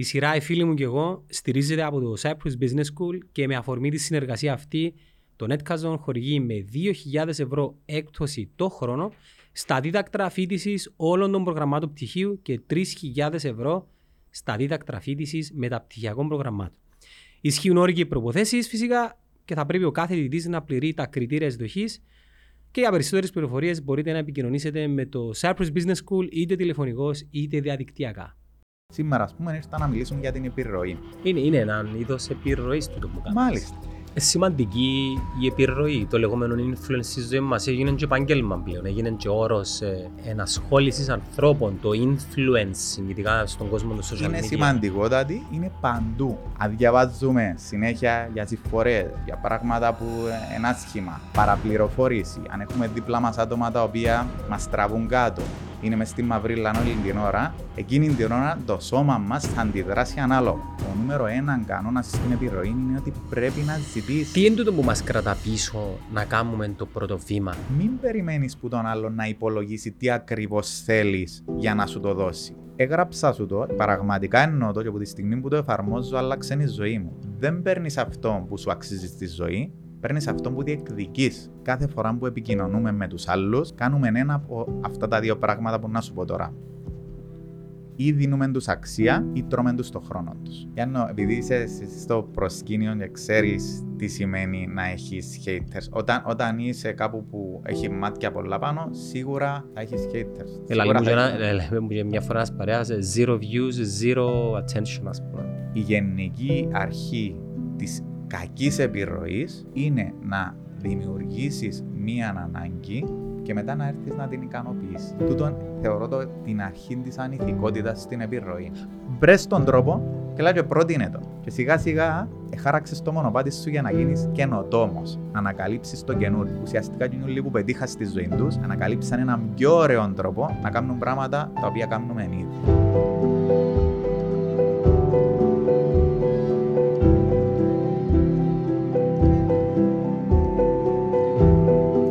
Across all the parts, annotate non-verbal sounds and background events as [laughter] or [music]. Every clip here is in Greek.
Η σειρά «Οι φίλοι μου και εγώ» στηρίζεται από το Cyprus Business School και με αφορμή τη συνεργασία αυτή το Netcazon χορηγεί με 2.000 ευρώ έκπτωση το χρόνο στα δίδακτρα φίτηση όλων των προγραμμάτων πτυχίου και 3.000 ευρώ στα δίδακτρα φίτηση μεταπτυχιακών προγραμμάτων. Ισχύουν όροι και προποθέσει φυσικά και θα πρέπει ο κάθε διδή να πληρεί τα κριτήρια εισδοχής. Και για περισσότερες πληροφορίες μπορείτε να επικοινωνήσετε με το Cyprus Business School είτε τηλεφωνικώ είτε διαδικτυακά. Σήμερα, ας πούμε, ήρθα να μιλήσουμε για την επιρροή. Είναι, είναι ένα είδος επιρροής του το που κάνεις. Μάλιστα. Είναι σημαντική η επιρροή, το λεγόμενο influence στη ζωή μας. Έγινε και επάγγελμα πλέον. Έγινε και όρος ε, ενασχόλησης ανθρώπων, το influence, ειδικά στον κόσμο των social Είναι media. σημαντικότατη, είναι παντού. Αν διαβάζουμε συνέχεια για συμφορές, για πράγματα που είναι άσχημα, παραπληροφόρηση, αν έχουμε δίπλα μας άτομα τα οποία μας τραβούν κάτω, είναι μες στη μαυρίλα όλη την ώρα, εκείνη την ώρα το σώμα μας θα αντιδράσει ανάλογα. Το νούμερο έναν κανόνας στην επιρροή είναι ότι πρέπει να ζητήσεις. Τι είναι τούτο που μας κρατά πίσω να κάνουμε το πρώτο βήμα; Μην περιμένεις που τον άλλον να υπολογίσει τι ακριβώς θέλεις για να σου το δώσει. Έγραψα σου το, πραγματικά εννοώ το και από τη στιγμή που το εφαρμόζω άλλαξε η ζωή μου. Δεν παίρνεις αυτό που σου αξίζει στη ζωή, παίρνεις αυτό που διεκδικείς. Κάθε φορά που επικοινωνούμε με τους άλλους, κάνουμε ένα από αυτά τα δύο πράγματα που να σου πω τώρα. Ή δίνουμε τους αξία ή τρώμε τους το χρόνο τους. Γιάννο, επειδή είσαι στο προσκήνιο και ξέρεις τι σημαίνει να έχεις haters, όταν, όταν είσαι κάπου που έχει μάτια πολλά πάνω, σίγουρα θα έχεις haters. Έλα, Σίγουρα λέμε θα και ένα- έχεις- ε, λέμε μου και μια φορά ένας παρέας, ε, zero views, zero attention, ας πούμε. Η γενική αρχή της κακής επιρροής είναι να δημιουργήσεις μία ανάγκη και μετά να έρθεις να την ικανοποιήσεις. Τούτον θεωρώ το την αρχή της ανηθικότητας στην επιρροή. Βρες τον τρόπο και λέει και πρότεινε το. Και σιγά σιγά χάραξες το μονοπάτι σου για να γίνεις καινοτόμος. Να ανακαλύψεις το καινούριο. Ουσιαστικά και όλοι που πετύχας στη ζωή τους ανακαλύψαν έναν πιο ωραίο τρόπο να κάνουν πράγματα τα οποία κάνουμε ήδη.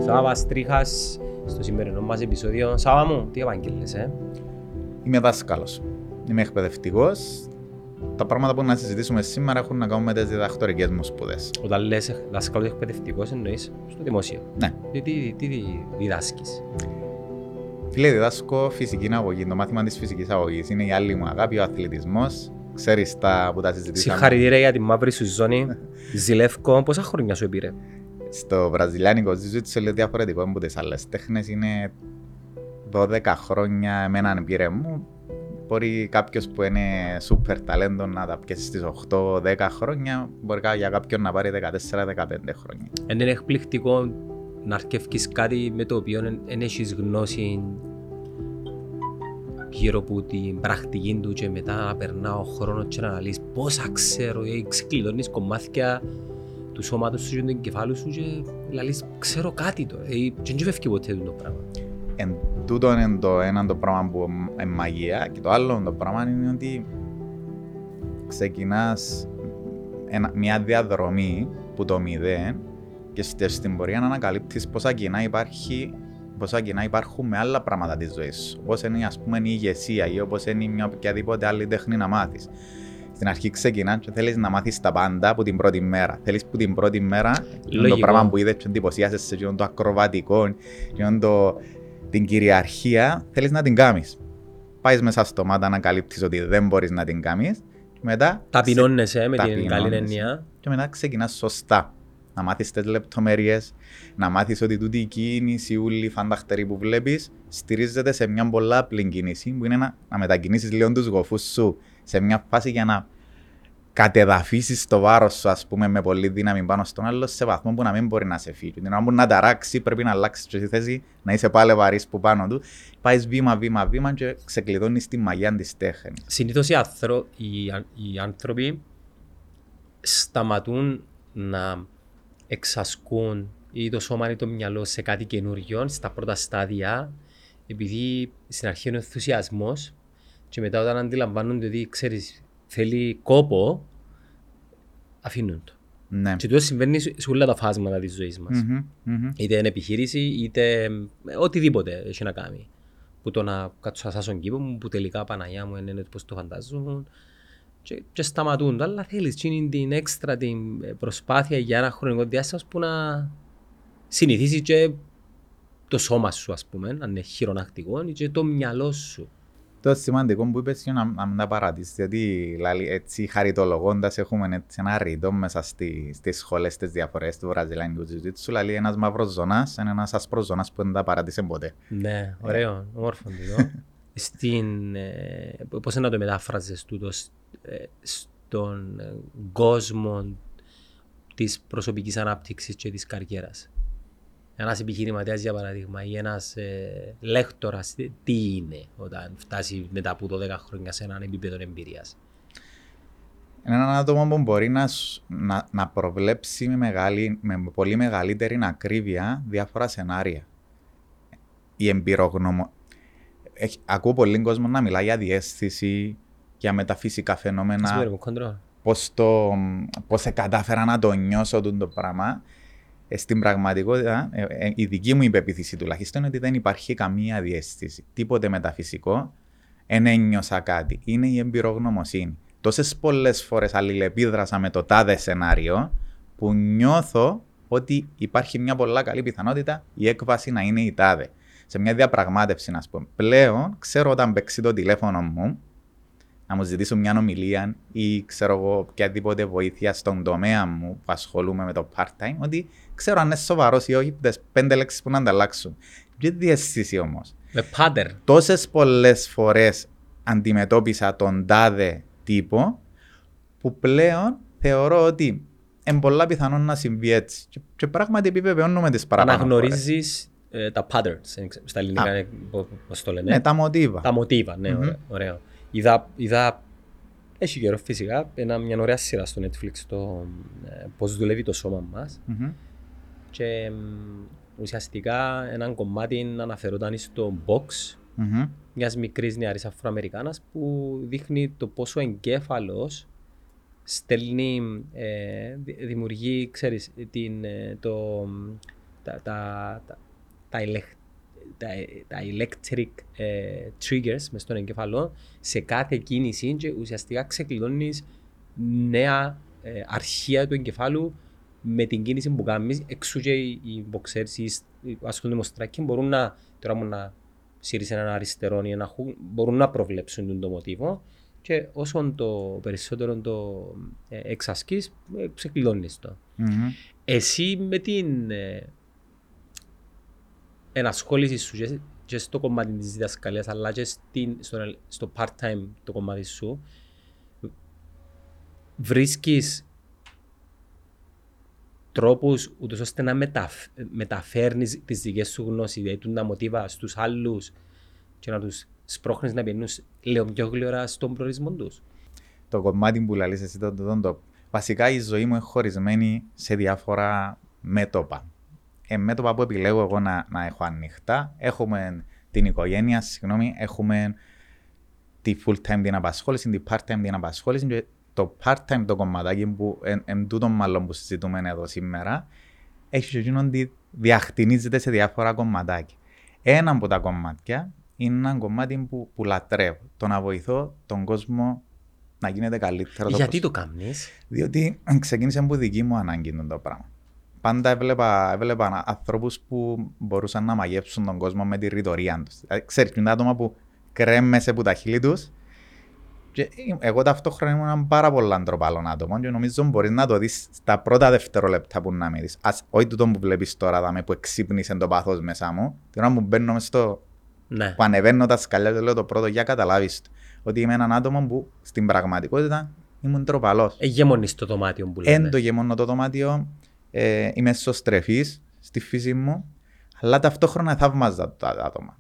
Σάβα Στρίχας, στο σημερινό μας επεισόδιο. Σάβα μου, τι επαγγέλνες, ε; Είμαι δάσκαλος. Είμαι εκπαιδευτικός. Τα πράγματα που να συζητήσουμε σήμερα έχουν να κάνουν με τις διδακτορικές μου σπουδές. Όταν λες δάσκαλος εκπαιδευτικός εννοείς στο δημόσιο. Ναι. Τι, τι, τι δι- διδάσκεις; Φίλε, διδάσκω φυσική αγωγή. Το μάθημα της φυσικής αγωγής είναι η άλλη μου αγάπη, ο αθλητισμός. Ξέρεις τα που τα συζητήσαμε. Συγχαρητήρια για τη μαύρη σου ζώνη. [laughs] Ζηλεύκω. Πόσα χρόνια σου επήρε. Στο βραζιλιάνικο ζήτησε λίγο διαφορετικό από τις άλλες τέχνες. Είναι 12 χρόνια εμένα πήρε μου. Μπορεί κάποιος που είναι σούπερ ταλέντο να τα πιέσει στις 8-10 χρόνια. Μπορεί κα- για κάποιον να πάρει 14-15 χρόνια. Εν είναι εκπληκτικό να αρκεύκεις κάτι με το οποίο δεν έχεις γνώση γύρω από την πρακτική του και μετά να περνά ο χρόνος και να αναλύσεις πόσα ξέρω ή ξεκλειδώνεις κομμάτια του σώματος σου και του εγκεφάλου σου και λαλείς ξέρω κάτι τώρα ή και δεν φεύγει ποτέ το πράγμα. Εν τούτο είναι το ένα το πράγμα που είναι μαγεία και το άλλο το πράγμα είναι ότι ξεκινάς ένα, μια διαδρομή που το μηδέν και στη- στην πορεία να ανακαλύπτεις πόσα κοινά υπάρχει πόσα κοινά υπάρχουν με άλλα πράγματα της ζωής σου. Όπως είναι ας πούμε η ηγεσία ή όπως είναι μια οποιαδήποτε άλλη τέχνη να μάθεις. Στην αρχή ξεκινάς και θέλεις να μάθεις τα πάντα από την πρώτη μέρα. Θέλεις που την πρώτη μέρα εκείνο το Λογικό. πράγμα που είδες και εντυπωσιάσαι σε εκείνο το ακροβατικό, εκείνο το, την κυριαρχία, θέλεις να την κάνεις. Πάεις μέσα στο μάτα να ανακαλύπτεις ότι δεν μπορείς να την κάνεις και μετά, Ταπεινώνεσαι με την καλή ταπεινώνεσαι. έννοια. και μετά ξεκινάς σωστά. Να μάθεις τις λεπτομέρειες, να μάθεις ότι τούτη η κίνηση, όλη φανταχτερή που βλέπεις, στηρίζεται σε μια πολλά απλή κίνηση, που είναι να, να μετακινήσεις λίγο τους γοφούς σου σε μια φάση για να κατεδαφίσεις το βάρος σου, ας πούμε, με πολύ δύναμη πάνω στον άλλο, σε βαθμό που να μην μπορεί να σε φύγει. Την ώρα που να ταράξει, πρέπει να αλλάξεις και στη θέση, να είσαι πάλι βαρύς που πάνω του. Πάεις βήμα, βήμα, βήμα και ξεκλειδώνεις τη μαγιά της τέχνης. Συνήθως οι, άνθρω... οι, αν- οι άνθρωποι σταματούν να εξασκούν ή το σώμα ή το μυαλό σε κάτι καινούριο στα πρώτα στάδια επειδή στην αρχή είναι ο ενθουσιασμός και μετά όταν αντιλαμβάνονται ότι ξέρεις θέλει κόπο αφήνουν το. Ναι. Και τούτο συμβαίνει σε σε όλα τα φάσματα της ζωής μας. Μμμ, μμμ. Είτε είναι επιχείρηση, είτε ε, οτιδήποτε έχει να κάνει. Που το να κάτσω σαν στον κήπο μου, που τελικά Παναγιά μου είναι πώς το φαντάζουν. και, και σταματούν το, αλλά θέλεις εκείνη την έξτρα την ε, προσπάθεια για ένα χρονικό διάστημα που να συνηθίσεις και το σώμα σου, ας πούμε, αν είναι χειρονακτικό, και το μυαλό σου. Το σημαντικό που είπες είναι να, να μην τα παρατήσεις, γιατί λάλη, έτσι χαριτολογώντας έχουμε έτσι ένα ρητό μέσα στη, στις σχολές τις διαφορές του βραζιλάνικου τζιουτζίτσου, δηλαδή ένας μαύρος ζωνάς είναι ένας άσπρος ζωνάς που δεν τα παρατήσει ποτέ. Ναι, ωραίο, όμορφο τούτο. [laughs] Στην, ε, πώς να το μετάφραζες τούτος ε, στον ε, κόσμο της προσωπικής ανάπτυξης και της καριέρας; Ένας επιχειρηματίας, για παράδειγμα, ή ένας ε, λέκτορας, τι είναι όταν φτάσει μετά από 12 χρόνια σε έναν επίπεδο εμπειρίας; Είναι έναν άτομο που μπορεί να, να, να προβλέψει με, μεγάλη, με πολύ μεγαλύτερη ακρίβεια διάφορα σενάρια. Η εμπειρογνωμο... Έχει, ακούω πολύ κόσμος να μιλάει για διέστηση, για μεταφυσικά φαινόμενα. Πώς, το, πώς κατάφερα να το νιώσω το πράγμα. Ε, στην πραγματικότητα, ε, ε, η δική μου υπεποίθηση τουλάχιστον είναι ότι δεν υπάρχει καμία διέστηση. Τίποτε μεταφυσικό. Δεν ένιωσα κάτι. Είναι η εμπειρογνωμοσύνη. Τόσες πολλές φορές αλληλεπίδρασα με το τάδε σενάριο που νιώθω ότι υπάρχει μια πολλά καλή πιθανότητα η έκβαση να είναι η τάδε. Σε μια διαπραγμάτευση, να πούμε. Πλέον ξέρω όταν παίξει το τηλέφωνο μου να μου ζητήσω μια ομιλία ή ξέρω εγώ οποιαδήποτε βοήθεια στον τομέα μου που ασχολούμαι με το part-time, ότι ξέρω αν είναι σοβαρός ή όχι, τις πέντε λέξεις που να ανταλλάξουν. Και διαισθήσει όμως; Με pattern. Τόσες πολλές φορές αντιμετώπισα τον τάδε τύπο που πλέον θεωρώ ότι είναι πολλά πιθανό να συμβεί έτσι. Και, και πράγματι επιβεβαιώνουμε τις παραπάνω. Αναγνωρίζεις ε, τα patterns στα ελληνικά, πώς το λένε. Ναι, τα μοτίβα. Τα μοτίβα, ναι, mm-hmm. ωραίο. Είδα, είδα έχει καιρό φυσικά ένα, μια ωραία σειρά στο Netflix το ε, πώς δουλεύει το σώμα μας mm-hmm. και ουσιαστικά ένα κομμάτι αναφερόταν στο box mm-hmm. μιας μικρής νεαρής Αφροαμερικάνας που δείχνει το πόσο εγκέφαλος στέλνει, ε, δημιουργεί, ξέρεις, την, ε, το, τα, τα, τα, τα, τα, τα electric ε, triggers μες στον εγκεφαλό σε κάθε κίνηση και ουσιαστικά ξεκλειδώνεις νέα ε, αρχεία του εγκεφάλου με την κίνηση που κάνεις. Εξού και οι boxers ή ασχολούνται με στράκι μπορούν να, τώρα μου να σύρεις έναν αριστερό ή ένα χου, μπορούν να προβλέψουν το μοτίβο και όσο το περισσότερο το ε, εξασκείς, ε, ξεκλειδώνεις το. Mm-hmm. Εσύ με την ε, ενασχόληση σου και, και στο κομμάτι της διδασκαλίας αλλά και στην, στο, στο part-time το κομμάτι σου βρίσκεις τρόπους ούτως ώστε να μεταφ, μεταφέρνεις τις δικές σου γνώσεις, δηλαδή τα μοτίβα στους άλλους και να τους σπρώχνεις να πηγαίνουν λίγο πιο γλυόρα στον προορισμό τους. Το κομμάτι που λαλείς εσύ το, το, το, βασικά η ζωή μου είναι χωρισμένη σε διάφορα μέτωπα ε, μέτωπα που επιλέγω εγώ να, να έχω ανοιχτά. Έχουμε την οικογένεια, συγγνώμη, έχουμε τη full time την απασχόληση, την part time την απασχόληση και το part time το κομματάκι που εν, εν τούτο μάλλον που συζητούμε εδώ σήμερα έχει και εκείνον ότι διαχτινίζεται σε διάφορα κομματάκια. Ένα από τα κομμάτια είναι ένα κομμάτι που, που λατρεύω. Το να βοηθώ τον κόσμο να γίνεται καλύτερο. Γιατί το κάνεις, Διότι [clears throat] ξεκίνησε από δική μου ανάγκη το πράγμα πάντα έβλεπα, έβλεπα ανθρώπους που μπορούσαν να μαγεύσουν τον κόσμο με τη ρητορία τους. Δηλαδή, ξέρεις, είναι άτομα που κρέμεσαι από τα χείλη τους και εγώ ταυτόχρονα ήμουν ένα πάρα πολύ αντροπαλό άτομο και νομίζω μπορείς να το δεις στα πρώτα δευτερόλεπτα που να με δεις. Ας, όχι τούτο που βλέπεις τώρα δάμε, που εξύπνησε το πάθος μέσα μου, την ώρα που μπαίνω μες στο... Ναι. που ανεβαίνω τα σκαλιά και λέω το πρώτο για καταλάβεις το. Ότι είμαι έναν άτομο που στην πραγματικότητα ήμουν τροπαλός. Εγεμονείς το δωμάτιο που λέμε. Εν το γεμονώ το δωμάτιο, ε, είμαι εσωστρεφής στη φύση μου, αλλά ταυτόχρονα θαύμαζα τα άτομα.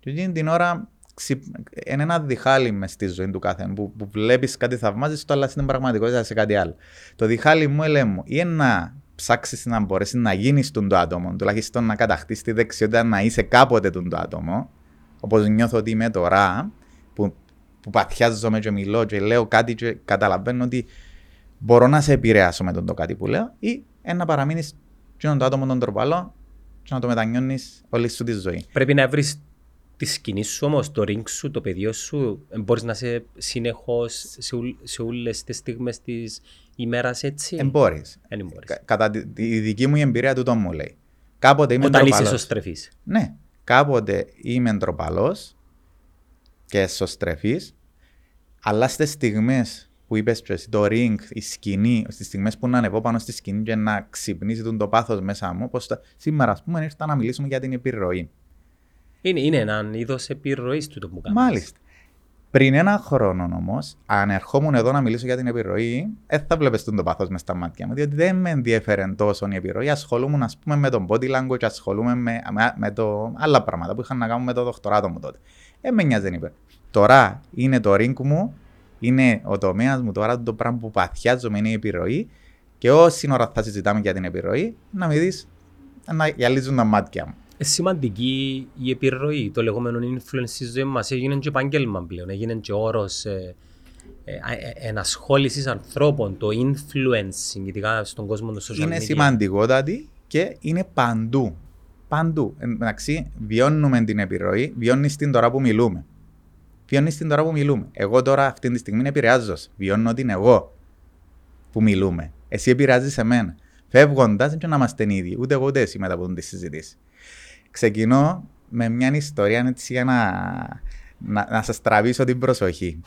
Και εκείνη την ώρα είναι ένα διχάλι μες στη ζωή του κάθε που, που βλέπεις κάτι θαυμάζεις το, αλλά στην πραγματικότητα σε κάτι άλλο. Το διχάλι μου έλεγε μου ή να ψάξεις να μπορέσεις να γίνεις τον το άτομο, τουλάχιστον να κατακτήσεις τη δεξιότητα να είσαι κάποτε τον το άτομο, όπως νιώθω ότι είμαι τώρα, που, που παθιάζομαι και μιλώ και λέω κάτι και καταλαβαίνω ότι μπορώ να σε επηρεάσω με τον το κάτι που λέω, ή να παραμείνεις και το άτομο τον τροπαλό και να το μετανιώνεις όλη σου τη ζωή. Πρέπει να βρεις τη σκηνή σου όμως, το ring σου, το πεδίο σου, μπορείς να είσαι συνεχώς σε, σε όλες τις στιγμές της ημέρας έτσι; Δεν μπορεί. Κατά τη, τη, δική μου εμπειρία του το μου λέει. Κάποτε είμαι Όταν είσαι εσωστρεφή. Ναι. Κάποτε είμαι ντροπαλό και εσωστρεφή, αλλά στις στιγμές που είπες το ring, η σκηνή, στις στιγμές που να ανεβώ πάνω στη σκηνή και να ξυπνήσει το πάθος μέσα μου, όπως σήμερα, ας πούμε, ήρθα να μιλήσουμε για την επιρροή. Είναι, είναι ένα είδος επιρροής του το που κάνεις. Μάλιστα. Πριν ένα χρόνο όμως, αν ερχόμουν εδώ να μιλήσω για την επιρροή, δεν θα βλέπεις το πάθος μες στα μάτια μου, διότι δεν με ενδιαφέρει τόσο η επιρροή. Ασχολούμαι, ας πούμε, με τον body language, ασχολούμαι με, με, με το, άλλα πράγματα που είχαν να κάνουν με το δοκτοράτο μου τότε. Δεν με νοιάζει, δεν είπε. Τώρα είναι το ring μου, είναι ο τομέας μου τώρα, το πράγμα που παθιάζομαι είναι η επιρροή. Και όση ώρα θα συζητάμε για την επιρροή, να μην δεις να γυαλίζουν τα μάτια μου. Είναι σημαντική η επιρροή, το λεγόμενο influence στη ζωή μας. Έγινε και επάγγελμα πλέον, έγινε και όρος ε, ε, ε, ενασχόλησης ανθρώπων, το influencing, ειδικά στον κόσμο των social Είναι σημαντικότατη και είναι παντού. Παντού. Εντάξει, βιώνουμε την επιρροή, βιώνεις την τώρα που μιλούμε. Βιώνει την τώρα που μιλούμε; Εγώ τώρα αυτή τη στιγμή επηρεάζω. Βιώνω την εγώ που μιλούμε. Εσύ επηρεάζεις σε μένα. Φεύγοντας, δεν να είμαστε ίδιοι. Ούτε εγώ ούτε εσύ μετά από τη συζήτηση. Ξεκινώ με μια ιστορία έτσι για να, να, να σας τραβήσω την προσοχή.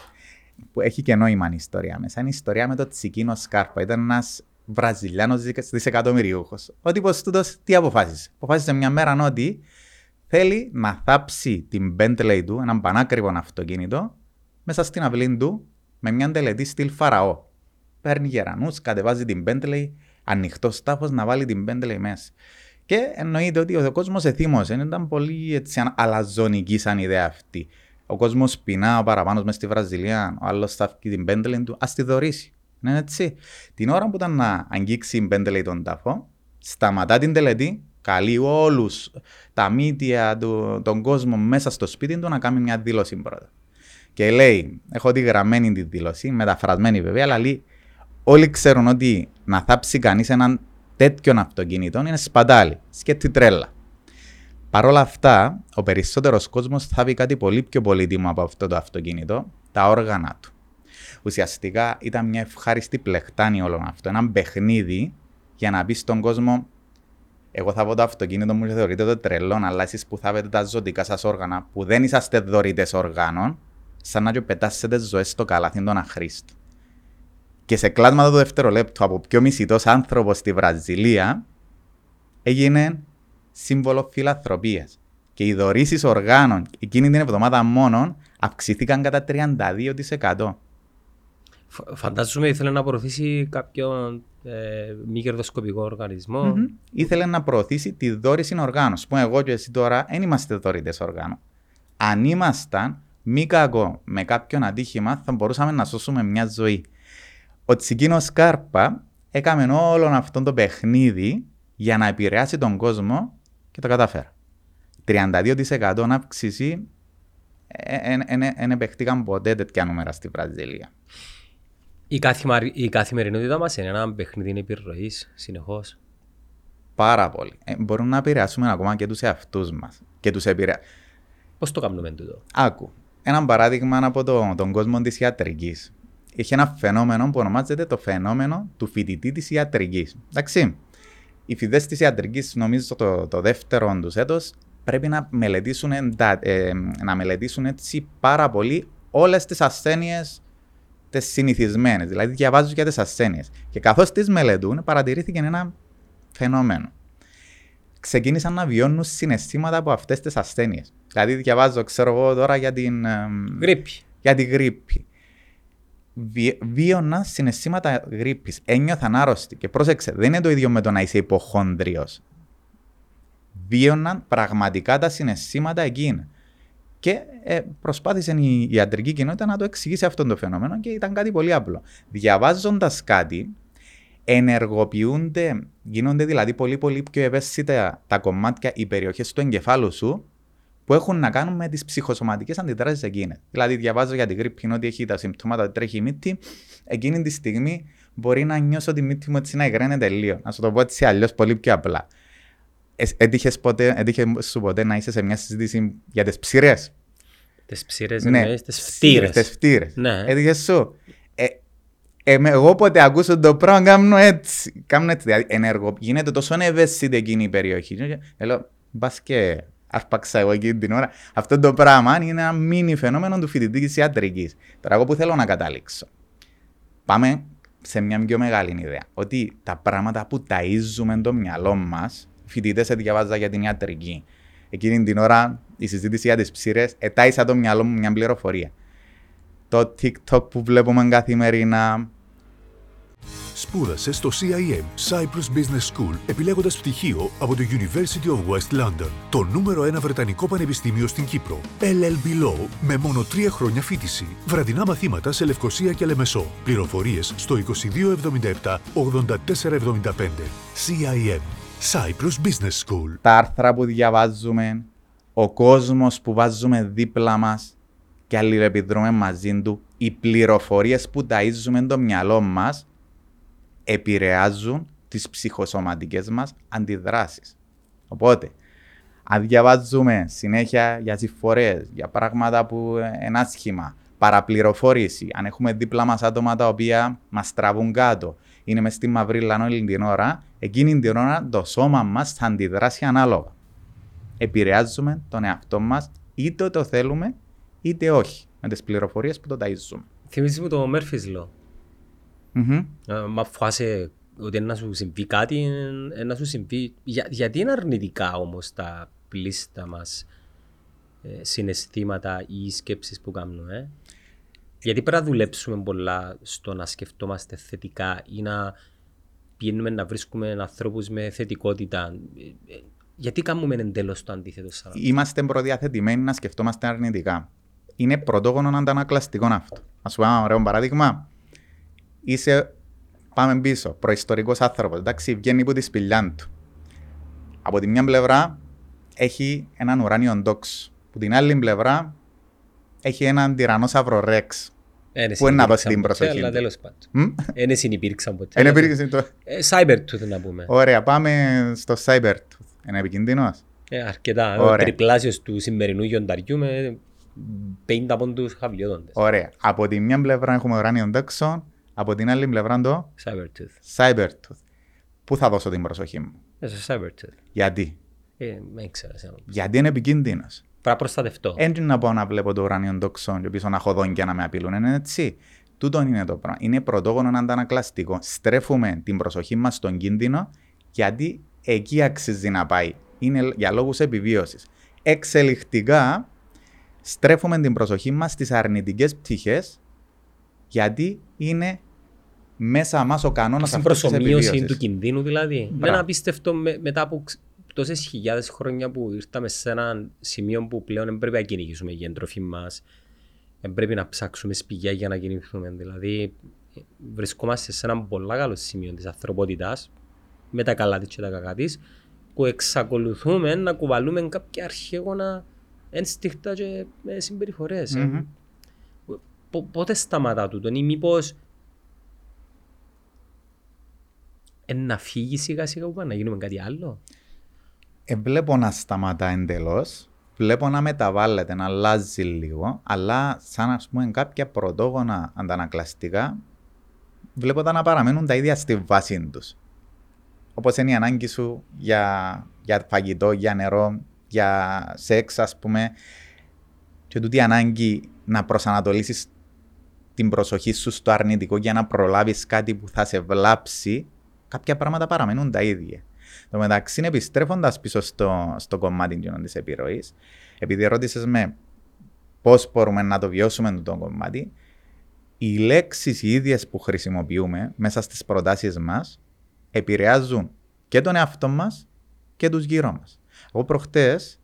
Που έχει και νόημα η ιστορία μέσα. Είναι η ιστορία με το Τσικίνο Σκάρπα. Ήταν ένας Βραζιλιάνος δισεκατομμυριούχος. Ο τύπος τούτος τι αποφάσισε; Αποφάσισε μια μέρα ότι θέλει να θάψει την Bentley του, έναν πανάκριβο αυτοκίνητο, μέσα στην αυλή του με μια τελετή στυλ φαραώ. Παίρνει γερανούς, κατεβάζει την Bentley, ανοιχτό τάφο να βάλει την Bentley μέσα. Και εννοείται ότι ο κόσμος εθίμωσε. Ήταν πολύ έτσι, αλαζονική σαν ιδέα αυτή. Ο κόσμος πεινά ο παραπάνω μες στη Βραζιλία, ο άλλος θα βγει την Bentley του, ας τη δωρήσει. Ναι, έτσι. Την ώρα που ήταν να αγγίξει η Bentley τον τάφο, σταματά την τελετή, καλεί όλους τα μύτια του, τον κόσμο μέσα στο σπίτι του να κάνει μια δήλωση πρώτα. Και λέει, έχω τη γραμμένη τη δήλωση, μεταφρασμένη βέβαια, αλλά λέει, όλοι ξέρουν ότι να θάψει κανείς έναν τέτοιον αυτοκίνητο είναι σπατάλη, σκέτη τρέλα. Παρ' όλα αυτά, ο περισσότερος κόσμος θα βρει κάτι πολύ πιο πολύτιμο από αυτό το αυτοκίνητο, τα όργανα του. Ουσιαστικά ήταν μια ευχάριστη πλεχτάνη όλο αυτό. Ένα παιχνίδι για να πει στον κόσμο, εγώ θα πω το αυτοκίνητο μου και θεωρείτε το τρελό, αλλά εσείς που θα βρείτε τα ζωτικά σας όργανα, που δεν είσαστε δωρητές οργάνων, σαν να πετάσετε ζωές στο καλάθι των αχρήστων. Και σε κλάσματα του δευτερολέπτου από πιο μισητός άνθρωπος στη Βραζιλία, έγινε σύμβολο φιλανθρωπίας. Και οι δωρήσεις οργάνων εκείνη την εβδομάδα μόνο αυξήθηκαν κατά 32%. Φαντάζομαι ήθελε να προωθήσει κάποιον ε, μη κερδοσκοπικό οργανισμό. Mm-hmm. Ήθελε να προωθήσει τη δόρηση οργάνων. Που εγώ και εσύ τώρα δεν είμαστε δωρητέ οργάνων. Αν ήμασταν μη κακό με κάποιον ατύχημα, θα μπορούσαμε να σώσουμε μια ζωή. Ο Τσικίνο Σκάρπα έκαμε όλο αυτό το παιχνίδι για να επηρεάσει τον κόσμο και το κατάφερα. 32% αύξηση δεν επεχτήκαν ποτέ τέτοια νούμερα στη Βραζιλία. Η, καθημα... η καθημερινότητα μας είναι ένα παιχνίδι επιρροής συνεχώς. Πάρα πολύ. Ε, μπορούμε να επηρεάσουμε ακόμα και τους εαυτούς μας. Και τους επηρεα... Πώς το κάνουμε τούτο; Άκου. Ένα παράδειγμα από το, τον κόσμο της ιατρικής. Έχει ένα φαινόμενο που ονομάζεται το φαινόμενο του φοιτητή της ιατρικής. Εντάξει. Οι φοιτητές της ιατρικής, νομίζω το, το δεύτερο τους έτος, πρέπει να μελετήσουν, ε, να μελετήσουν έτσι πάρα πολύ όλες τις ασθένειες τις συνηθισμένες. Δηλαδή, διαβάζουν για τις ασθένειες. Και καθώς τις μελετούν, παρατηρήθηκε ένα φαινόμενο. Ξεκίνησαν να βιώνουν συναισθήματα από αυτές τις ασθένειες. Δηλαδή, διαβάζω, ξέρω εγώ τώρα για την. Γρήπη. Για την γρήπη. Βίωνα συναισθήματα γρήπης. Ένιωθαν άρρωστοι. Και πρόσεξε, δεν είναι το ίδιο με το να είσαι υποχόνδριο. Βίωναν πραγματικά τα συναισθήματα εκείνα. Και ε, προσπάθησε η ιατρική κοινότητα να το εξηγήσει αυτό το φαινόμενο και ήταν κάτι πολύ απλό. Διαβάζοντας κάτι, ενεργοποιούνται, γίνονται δηλαδή πολύ πολύ πιο ευαίσθητα τα κομμάτια, οι περιοχές του εγκεφάλου σου που έχουν να κάνουν με τις ψυχοσωματικές αντιδράσεις εκείνες. Δηλαδή, διαβάζω για την γρήπη ότι έχει τα συμπτώματα ότι τρέχει η μύτη, εκείνη τη στιγμή μπορεί να νιώσω τη μύτη μου έτσι να υγραίνεται λίγο. Να σου το πω έτσι αλλιώς πολύ πιο απλά. Ε, έτυχες ποτέ, έτυχε σου ποτέ να είσαι σε μια συζήτηση για τις ψηρές. Τις ψήρες Ναι, εννοείς, τις φτύρες. Τις φτύρες. Ναι. Έτυχες σου. Ε, ε, με- εγώ ποτέ ακούσω το πράγμα κάνω έτσι. Κάνω έτσι. Δηλαδή, ενεργο, γίνεται τόσο ευαίσθητη εκείνη η περιοχή. Και Λέω, μπας και αρπάξα εγώ εκείνη την ώρα. Αυτό το πράγμα είναι ένα μίνι φαινόμενο του φοιτητή της ιατρικής. Τώρα εγώ που θέλω να καταλήξω. Πάμε σε μια πιο μεγάλη ιδέα. Ότι τα πράγματα που ταΐζουμε το μυαλό μας, φοιτητές διαβάζα για την ιατρική. Εκείνη την ώρα η συζήτηση για τις ψήρες, ετάισα το μυαλό μου μια πληροφορία. Το TikTok που βλέπουμε καθημερινά, Σπούδασε στο CIM Cyprus Business School επιλέγοντας πτυχίο από το University of West London, το νούμερο ένα βρετανικό πανεπιστήμιο στην Κύπρο. LLB Law με μόνο τρία χρόνια φίτηση. Βραδινά μαθήματα σε Λευκοσία και Λεμεσό. Πληροφορίες στο 2277 8475. CIM Cyprus Business School. τα άρθρα που διαβάζουμε, ο κόσμος που βάζουμε δίπλα μας και αλληλεπιδρούμε μαζί του, οι πληροφορίες που ταΐζουμε το μυαλό μας επηρεάζουν τις ψυχοσωματικές μας αντιδράσεις. Οπότε, αν διαβάζουμε συνέχεια για συμφορές, για πράγματα που είναι άσχημα, παραπληροφόρηση, αν έχουμε δίπλα μας άτομα τα οποία μας τραβούν κάτω, είναι μες στη μαύρη λανό όλη την ώρα, εκείνη την ώρα το σώμα μας θα αντιδράσει ανάλογα. Επηρεάζουμε τον εαυτό μας είτε το θέλουμε είτε όχι, με τις πληροφορίες που το ταΐζουμε. Θυμίζεις μου το Murphy's Law. Μμμ. Ε, Μα φάσαι ότι να σου συμβεί κάτι, ε, να σου συμβεί... Για, γιατί είναι αρνητικά όμως τα πλήστα μας ε, συναισθήματα ή οι σκέψεις που κάνουμε. Ε; Γιατί πρέπει να δουλέψουμε πολλά στο να σκεφτόμαστε θετικά ή να πηγαίνουμε να βρίσκουμε ανθρώπους με θετικότητα. Ε, ε, Γιατί κάνουμε εντελώς το αντίθετο σαν Είμαστε προδιαθετημένοι να σκεφτόμαστε αρνητικά. Είναι πρωτόγονο αντανακλαστικό αυτό. Α πούμε, ένα ωραίο παράδειγμα. Είσαι, πάμε πίσω, προϊστορικός άνθρωπος. Εντάξει, βγαίνει από τη σπηλιά του. Από τη μια πλευρά έχει έναν ουράνιο ντόξ. Από την άλλη πλευρά έχει έναν τυρανόσαυρο ρεξ. Ένε Πού είναι να δώσει συνυπήρξαν την ποτέ, προσοχή Αλλά του. τέλος πάντων. Μμ; Ένε συνυπήρξαν ποτέ. Είναι αλλά- περίπτωση το- Ε, Cybertooth να πούμε. Ωραία, πάμε στο Cybertooth. Είναι επικίνδυνος; Ε, αρκετά. Ωραία. Ο τριπλάσιος του σημερινού γιονταριού με 50 πόντους χαβλιοδόντες. Ωραία. Από τη μια πλευρά έχουμε ουράνιο ντόξο, από την άλλη πλευρά το Cybertooth. Cybertooth. Πού θα δώσω την προσοχή μου; Ε, στο Cybertooth. Γιατί; Ε, με ήξερα. σε ένα. Γιατί είναι επικίνδυνος; Πρέπει να προστατευτώ. Έτσι να πάω να βλέπω το ουράνιο ντόξο και πίσω να έχω δόντια να με απειλούν. Είναι έτσι. Τούτο είναι το πράγμα. Είναι πρωτόγονο αντανακλαστικό. Στρέφουμε την προσοχή μας στον κίνδυνο γιατί εκεί αξίζει να πάει. Είναι για λόγους επιβίωσης. Εξελιχτικά στρέφουμε την προσοχή μας στις αρνητικές πτυχές γιατί είναι μέσα μας ο κανόνας Στην αυτό της προσωμείωση επιβίωσης. του κινδύνου δηλαδή. Μπράβο. Δεν απίστευτο με, μετά από τόσες χιλιάδες χρόνια που ήρθαμε σε ένα σημείο που πλέον δεν πρέπει να κυνηγήσουμε για την τροφή μας. Δεν πρέπει να ψάξουμε σπηλιά για να κυνηγηθούμε. Δηλαδή, ε, βρισκόμαστε σε ένα πολύ καλό σημείο της ανθρωπότητας, με τα καλά της και τα κακά της, που εξακολουθούμε να κουβαλούμε κάποια αρχαίγωνα ένστικτα και ε, συμπεριφορές. ε. Μμμ. Πο- πότε σταματά τούτο ή μήπως ε, να φύγει σιγά σιγά που πάμε, να γίνουμε κάτι άλλο; Ε, βλέπω να σταματά εντελώς. Βλέπω να μεταβάλλεται, να αλλάζει λίγο, αλλά σαν ας πούμε κάποια πρωτόγωνα αντανακλαστικά, βλέπω τα να παραμένουν τα ίδια στη βάση τους. Όπως είναι η ανάγκη σου για, για φαγητό, για νερό, για σεξ, ας πούμε, και τούτη η ανάγκη να προσανατολίσεις την προσοχή σου στο αρνητικό για να προλάβεις κάτι που θα σε βλάψει, κάποια πράγματα παραμένουν τα ίδια. Το μεταξύ, επιστρέφοντα πίσω στο, στο κομμάτι της επιρροής, επειδή ρώτησες με πώς μπορούμε να το βιώσουμε το κομμάτι, οι λέξεις οι ίδιες που χρησιμοποιούμε μέσα στις προτάσεις μας επηρεάζουν και τον εαυτό μας και τους γύρω μας. Εγώ προχτές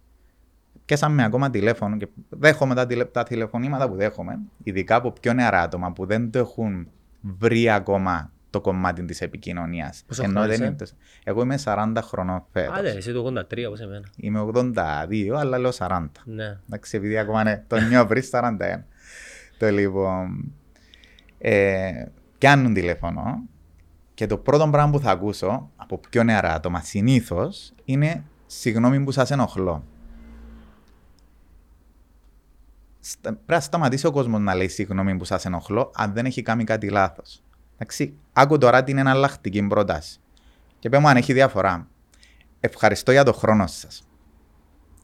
πιάσαμε ακόμα τηλέφωνο και δέχομαι τα, τηλε, τα τηλεφωνήματα που δέχομαι, ειδικά από πιο νεαρά άτομα που δεν το έχουν βρει ακόμα το κομμάτι της επικοινωνίας. Πόσο χρόνο είσαι; Εγώ είμαι 40 χρονών φέτος. Άντε, εσύ το 83 όπως εμένα. Είμαι 82, αλλά λέω 40. Ναι. Εντάξει, επειδή ακόμα είναι το νιώ πριν 41. το λοιπόν. Ε, πιάνουν τηλέφωνο και το πρώτο πράγμα που θα ακούσω από πιο νεαρά άτομα συνήθως είναι Συγγνώμη που σας ενοχλώ. Στα- Πρέπει να σταματήσει ο κόσμος να λέει συγγνώμη που σας ενοχλώ, αν δεν έχει κάνει κάτι λάθος. Εντάξει, άκου τώρα την εναλλακτική πρόταση. Και πέ μου αν έχει διαφορά. Ευχαριστώ για τον χρόνο σας.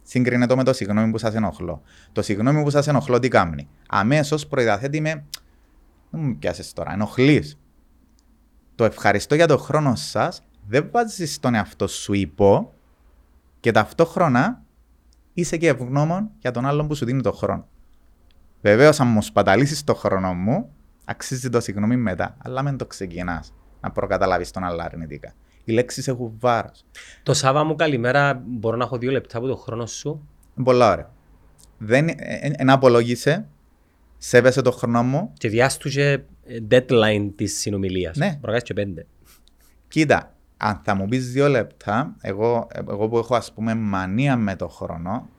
Σύγκρινε το με το συγγνώμη που σας ενοχλώ. Το συγγνώμη που σας ενοχλώ τι κάνει. Αμέσως προειδαθέτει με. Δεν μου πιάσει τώρα, ενοχλείς. Το ευχαριστώ για τον χρόνο σας δεν βάζει τον εαυτό σου υπό και ταυτόχρονα είσαι και ευγνώμων για τον άλλον που σου δίνει τον χρόνο. Βεβαίως, αν μου σπαταλήσεις τον χρόνο μου, αξίζει το συγγνώμη μετά. Αλλά μην το ξεκινάς να προκαταλάβεις τον άλλο αρνητικά. Οι λέξεις έχουν βάρος. Το Σάβα μου καλημέρα, μπορώ να έχω δύο λεπτά από τον χρόνο σου; Είναι πολλά ωραία. Δεν, ε, ε, εν απολόγησε, σέβεσαι τον χρόνο μου. Και διάστου και deadline της συνομιλίας. Ναι. Μπορεί να κάνεις και πέντε. Κοίτα, αν θα μου πεις δύο λεπτά, εγώ, εγώ που έχω ας πούμε μανία με τον χρόνο,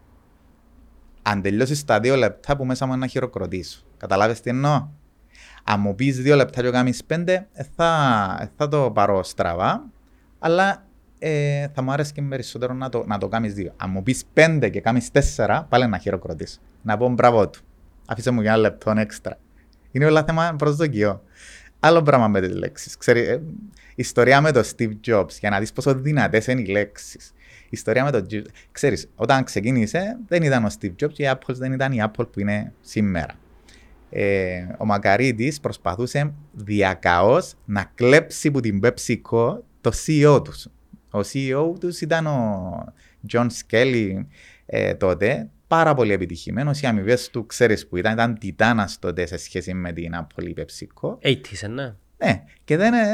αν τελειώσεις τα δύο λεπτά που μέσα μου να χειροκροτήσω. Καταλάβεις τι εννοώ; Αν μου πεις δύο λεπτά και κάνει πέντε, ε, θα, ε, θα το πάρω στραβά, αλλά ε, θα μου άρεσε και περισσότερο να το, να το κάνει δύο. Αν μου πεις πέντε και κάνει τέσσερα, πάλι να χειροκροτήσω. Να πω μπράβο του. Αφήσε μου για ένα λεπτό έξτρα. Είναι όλα θέμα προσδοκιό. Άλλο πράγμα με τις λέξεις. Ε, ιστορία με τον Steve Jobs, για να δεις πόσο δυνατές είναι οι λέξεις. Ιστορία με τον Jobs. Ξέρεις, όταν ξεκίνησε, δεν ήταν ο Steve Jobs και η Apple δεν ήταν η Apple που είναι σήμερα. Ε, ο Μακαρίτης προσπαθούσε διακαώς να κλέψει από την PepsiCo το CEO τους. Ο CEO τους ήταν ο John Skelly ε, τότε, πάρα πολύ επιτυχημένος. Οι αμοιβές του, ξέρεις που ήταν, ήταν τιτάνας τότε σε σχέση με την Apple ή PepsiCo. 80's, ναι. Ναι, και δεν, ε,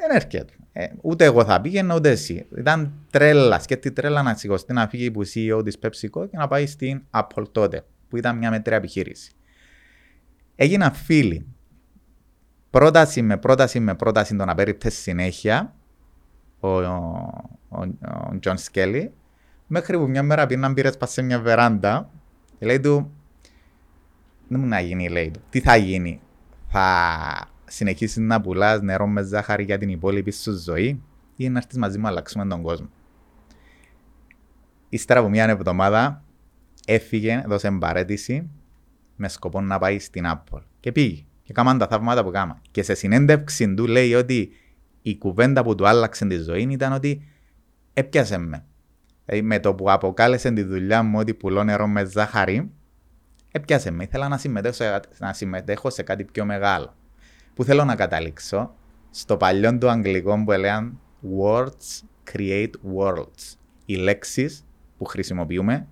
δεν έρχεται. Ε, ούτε εγώ θα πήγαινα, ούτε εσύ. Ήταν τρέλα, σκέφτη τρέλα να σηκωστεί να φύγει που CEO της PepsiCo και να πάει στην Apple τότε, που ήταν μια μετρία επιχείρηση. Έγιναν φίλοι. Πρόταση με πρόταση με πρόταση τον απέριπτε συνέχεια ο, ο, ο John Skelly, μέχρι που μια μέρα πήραν πήρε σε μια βεράντα. Και λέει του, δεν μου να γίνει, λέει του, τι θα γίνει, θα συνεχίσεις να πουλάς νερό με ζάχαρη για την υπόλοιπη σου ζωή ή να έρθεις μαζί μου να αλλάξουμε τον κόσμο. Ύστερα από μια εβδομάδα έφυγε, έδωσε παρέτηση με σκοπό να πάει στην Apple. Και πήγε. Και κάμαν τα θαύματα που κάμα. Και σε συνέντευξη του λέει ότι η κουβέντα που του άλλαξε τη ζωή ήταν ότι έπιασε με. Δηλαδή με το που αποκάλεσε τη δουλειά μου ότι πουλώ νερό με ζάχαρη, έπιασε με. Ήθελα να συμμετέχω, σε, να συμμετέχω σε κάτι πιο μεγάλο. Που θέλω να καταλήξω στο παλιό του αγγλικό που έλεγαν Words create worlds. Οι λέξεις που χρησιμοποιούμε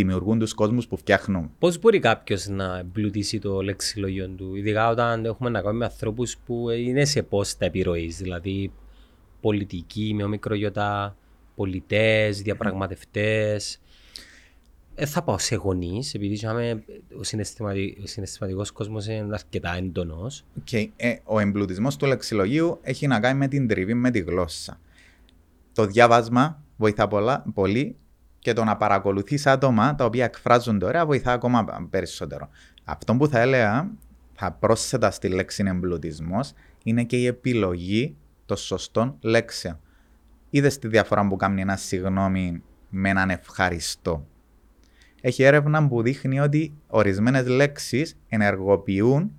δημιουργούν τους κόσμους που φτιάχνουμε. Πώς μπορεί κάποιος να εμπλουτίσει το λεξιλόγιο του, ειδικά όταν έχουμε να κάνουμε με ανθρώπους που είναι σε πόστα επιρροής, δηλαδή πολιτικοί με ομικρογιώτα, πολιτές, διαπραγματευτές. Δεν θα πάω σε γονείς, επειδή είχαμε, ο, συναισθηματι... ο συναισθηματικός κόσμος είναι αρκετά έντονος. Okay. Ε, ο εμπλουτισμός του λεξιλογίου έχει να κάνει με την τριβή με τη γλώσσα. Το διάβασμα βοηθά πολλά, πολύ και το να παρακολουθείς άτομα τα οποία εκφράζονται ωραία βοηθά ακόμα περισσότερο. Αυτό που θα έλεγα, θα πρόσθετα στη λέξη εμπλουτισμός, είναι και η επιλογή των σωστών λέξεων. Είδες τη διαφορά που κάνει ένα συγγνώμη με έναν ευχαριστώ. Έχει έρευνα που δείχνει ότι ορισμένες λέξεις ενεργοποιούν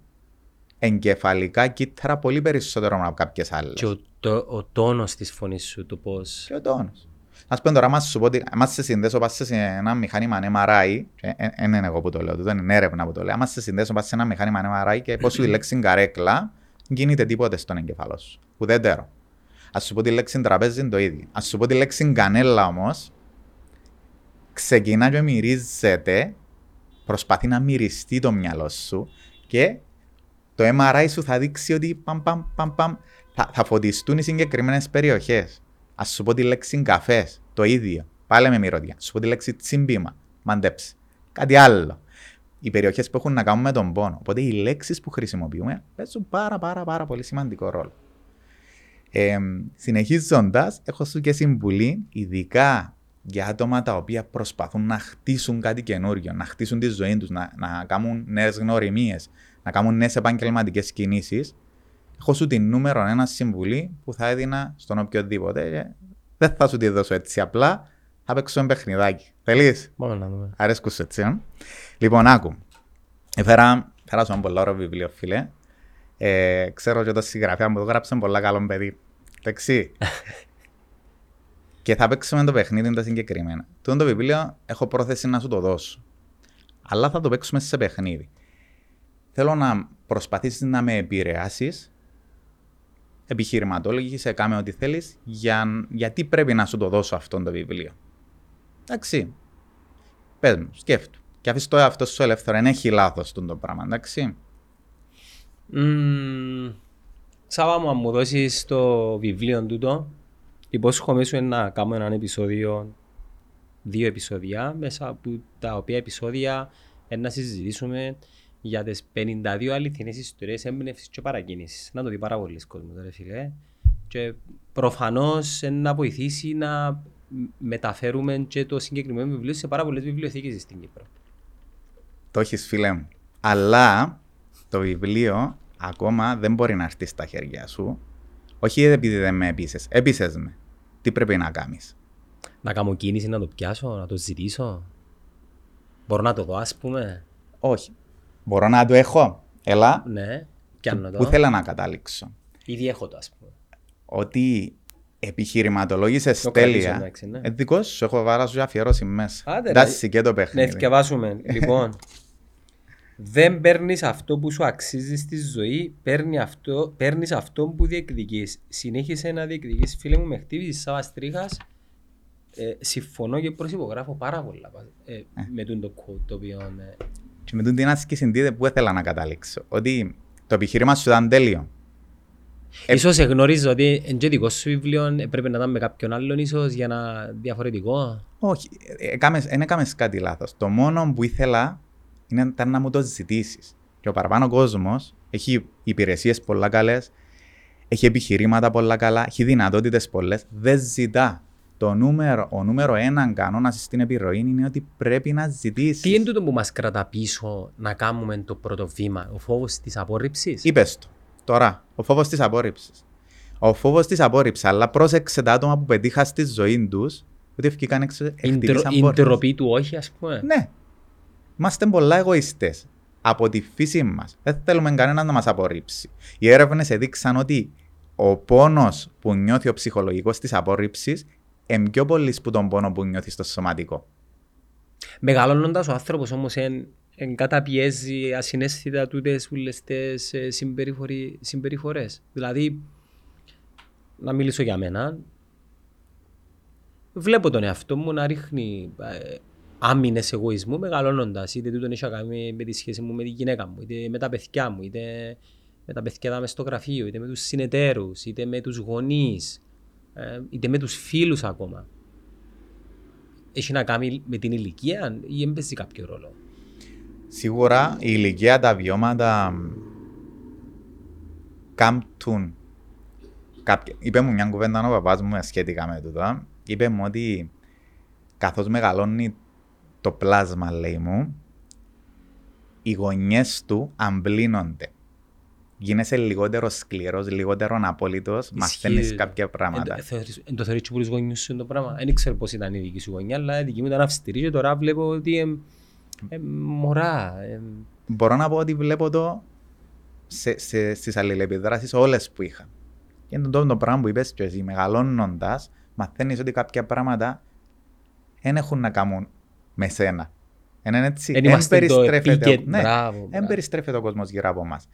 εγκεφαλικά κύτταρα πολύ περισσότερο από κάποιες άλλες. Και ο, το, ο τόνος της φωνής σου, το πώς. Και ο τόνος. Α πούμε τώρα, άμα σου πω ότι άμα σε συνδέσω πας σε ένα μηχάνημα MRI, δεν είναι εγώ που το λέω, δεν είναι έρευνα που το λέω. Άμα σε συνδέσω πας σε ένα μηχάνημα MRI και πω σου τη λέξη καρέκλα, γίνεται τίποτε στον εγκεφαλό σου. Ουδέτερο. Α σου πω τη λέξη τραπέζι είναι το ίδιο. Α σου πω τη λέξη κανέλα όμως, ξεκινά και μυρίζεται, προσπαθεί να μυριστεί το μυαλό σου και το MRI σου θα δείξει ότι παμ, παμ, παμ, παμ, θα, θα φωτιστούν οι συγκεκριμένες περιοχές. Α σου πω τη λέξη καφές, το ίδιο. Πάλι με μυρωδιά. Α σου πω τη λέξη τσιμπήμα, μαντέψει. Κάτι άλλο. Οι περιοχές που έχουν να κάνουν με τον πόνο. Οπότε οι λέξεις που χρησιμοποιούμε παίζουν πάρα πάρα πάρα πολύ σημαντικό ρόλο. Ε, Συνεχίζοντας, έχω σου και συμβουλή, ειδικά για άτομα τα οποία προσπαθούν να χτίσουν κάτι καινούριο, να χτίσουν τη ζωή τους, να, να κάνουν νέες γνωριμίες, να κάνουν νέες επαγγελματικές κινήσεις. Έχω σου την νούμερο ένα συμβουλή που θα έδινα στον οποιοδήποτε. Δεν θα σου τη δώσω έτσι απλά. Θα παίξουμε παιχνιδάκι. Θέλεις; Πάμε να δούμε. Αρέσκουν σου έτσι. ε; Λοιπόν, άκου. Έφερα, έφερα σου ένα πολύ ωραίο βιβλίο, φίλε. Ε, ξέρω και το συγγραφέα μου το γράψε πολλά καλό παιδί. Εντάξει. [laughs] και θα παίξουμε το παιχνίδι το συγκεκριμένα. Τούτο το βιβλίο έχω πρόθεση να σου το δώσω. Αλλά θα το παίξουμε σε παιχνίδι. Θέλω να προσπαθήσεις να με επηρεάσεις επιχειρηματόλογη, κάμε ό,τι θέλεις, για, γιατί πρέπει να σου το δώσω αυτό το βιβλίο. Εντάξει. Πες μου, σκέφτου. Και αφήσεις το εαυτό σου ελεύθερο. Δεν έχει λάθος το πράγμα, εντάξει. Μμμ, Σάβα μου, αν μου δώσεις το βιβλίο τούτο, υπόσχομαι σου να κάνω έναν επεισόδιο, δύο επεισόδια, μέσα από τα οποία επεισόδια ε, να συζητήσουμε για τις 52 αληθινές ιστορίες έμπνευσης και παρακίνησης. Να το δει πάρα πολλοί κόσμος, ρε φίλε. Και προφανώς ε, να βοηθήσει να μεταφέρουμε και το συγκεκριμένο βιβλίο σε πάρα πολλές βιβλιοθήκες στην Κύπρο. Το έχεις φίλε μου. Αλλά το βιβλίο ακόμα δεν μπορεί να έρθει στα χέρια σου. Όχι επειδή δεν με έπεισες. Έπεισες με. Τι πρέπει να κάνεις; Να κάνω κίνηση να το πιάσω, να το ζητήσω. Μπορώ να το δω, ας πούμε. Όχι. Μπορώ να το έχω; Έλα. Ναι, πιάνω το. Πού θέλω να καταλήξω. Ήδη έχω το, ας πούμε. Ότι επιχειρηματολόγησε Το κρατήσω, τέλεια. εντάξει, ναι. Ε, δικός σου, έχω βάλει σου αφιερώσει μέσα. Άντε, Εντάξει και το Ναι, παιχνίδι. θυκευάσουμε. λοιπόν, [laughs] δεν παίρνεις αυτό που σου αξίζει στη ζωή, παίρνει αυτό, παίρνεις αυτό που διεκδικείς. Συνέχισε να διεκδικείς. Φίλε μου, με χτύπησες σαν στρίχα. Ε, συμφωνώ και προσυπογράφω πάρα πολλά ε, με τον το quote το οποίο. Ε, Και με την άσκηση τι που ήθελα να καταλήξω. Ότι το επιχείρημα σου ήταν τέλειο. Ε, Ίσως γνωρίζω ότι εν και δικό σου βιβλίο ε, πρέπει να ήταν με κάποιον άλλον ίσως για να διαφορετικό. Όχι, δεν έκαμες κάτι λάθος. Το μόνο που ήθελα είναι ήταν να μου το ζητήσεις. Και ο παραπάνω κόσμος έχει υπηρεσίες πολλά καλές, έχει επιχειρήματα πολλά καλά, έχει δυνατότητες πολλές. Δεν ζητά. Το νούμερο, ο νούμερο έναν κανόνας στην επιρροή είναι ότι πρέπει να ζητήσεις. Τι είναι τούτο που μας κρατά πίσω να κάνουμε το πρώτο βήμα, ο φόβος της απόρριψης; Είπες το. Τώρα, ο φόβος της απόρριψης. Ο φόβος της απόρριψης, αλλά πρόσεξε τα άτομα που πετύχα στη ζωή τους, ότι ευκήκαν έξω. Η ντρο- χτύπησαν Η πόρτες. ντροπή του όχι, ας πούμε. Ναι. Είμαστε πολλά εγωιστές. Από τη φύση μας. Δεν θέλουμε κανέναν να μας απορρίψει. Οι έρευνες έδειξαν ότι ο πόνος που νιώθει ο ψυχολογικός της απόρριψης είναι πιο πολύ που τον πόνο που νιώθεις στο σωματικό. Μεγαλώνοντας ο άνθρωπος όμως εν, εν καταπιέζει ασυναίσθητα τούτες ούλες τις ε, συμπεριφορι- συμπεριφορές. Δηλαδή, να μιλήσω για μένα, βλέπω τον εαυτό μου να ρίχνει ε, άμυνες εγωισμού μεγαλώνοντας. Είτε τούτον έχει να κάνει με τη σχέση μου με τη γυναίκα μου, είτε με τα παιδιά μου, είτε με τα παιδιά μες στο γραφείο, είτε με τους συνεταίρους, είτε με τους γονείς, ε, είτε με τους φίλους ακόμα έχει να κάνει με την ηλικία ή έμπαιζε κάποιο ρόλο; Σίγουρα η ηλικία, τα βιώματα μ, κάμπτουν κάποια... Είπε μου μια κουβέντα ο παπάς μου σχετικά με τούτο. Είπε μου ότι καθώς μεγαλώνει το πλάσμα, λέει μου, οι γωνιές του αμπλύνονται. Γίνεσαι λιγότερο σκληρός, λιγότερο απόλυτος, μαθαίνεις κάποια πράγματα. Εν, θεωρείς- εν το θεωρείς και που τους γονιούς σου το πράγμα. Δεν ξέρω πώς ήταν η δική σου γωνιά, αλλά η δική μου ήταν αυστηρή και τώρα βλέπω ότι εμ, εμ, μωρά. εμ, Μπορώ να πω ότι βλέπω το σε, σε, στις αλληλεπιδράσεις όλες που είχα. Και είναι το, το πράγμα που είπες και εσύ, μεγαλώνοντας, μαθαίνεις ότι κάποια πράγματα δεν έχουν να κάνουν με σένα. Είναι έτσι, Εν εν είμαστε το περιστρέφεται, επίκεντρο. ναι, Μπράβο, εν μπράβο. περιστρέφεται ο κόσμος γύρω από μας.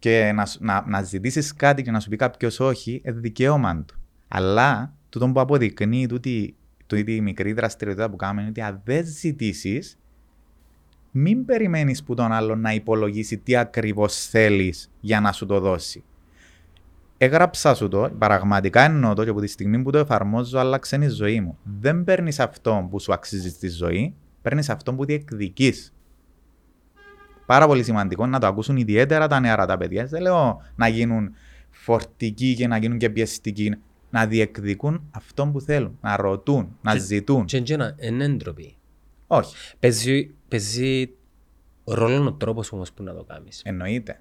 Και να, σου- να, να ζητήσεις κάτι και να σου πει κάποιος όχι, είναι δικαίωμα του. Αλλά τούτο που αποδεικνύει τούτη, τούτη η μικρή δραστηριότητα που κάνουμε είναι ότι αν δεν ζητήσεις, μην περιμένεις που τον άλλον να υπολογίσει τι ακριβώς θέλεις για να σου το δώσει. Έγραψα σου το, πραγματικά εννοώ το και από τη στιγμή που το εφαρμόζω άλλαξε η ζωή μου. Δεν παίρνεις αυτό που σου αξίζει στη ζωή, παίρνεις αυτό που διεκδικείς. Πάρα πολύ σημαντικό να το ακούσουν ιδιαίτερα τα νεαρά τα παιδιά. Δεν λέω να γίνουν φορτικοί και να γίνουν και πιεστικοί. Να διεκδικούν αυτό που θέλουν, να ρωτούν, να Και- ζητούν. Και εντζένα, είναι έντροπη. Όχι, Παίζει, παίζει ρόλο ο τρόπος όμως που να το κάνεις. εννοείται.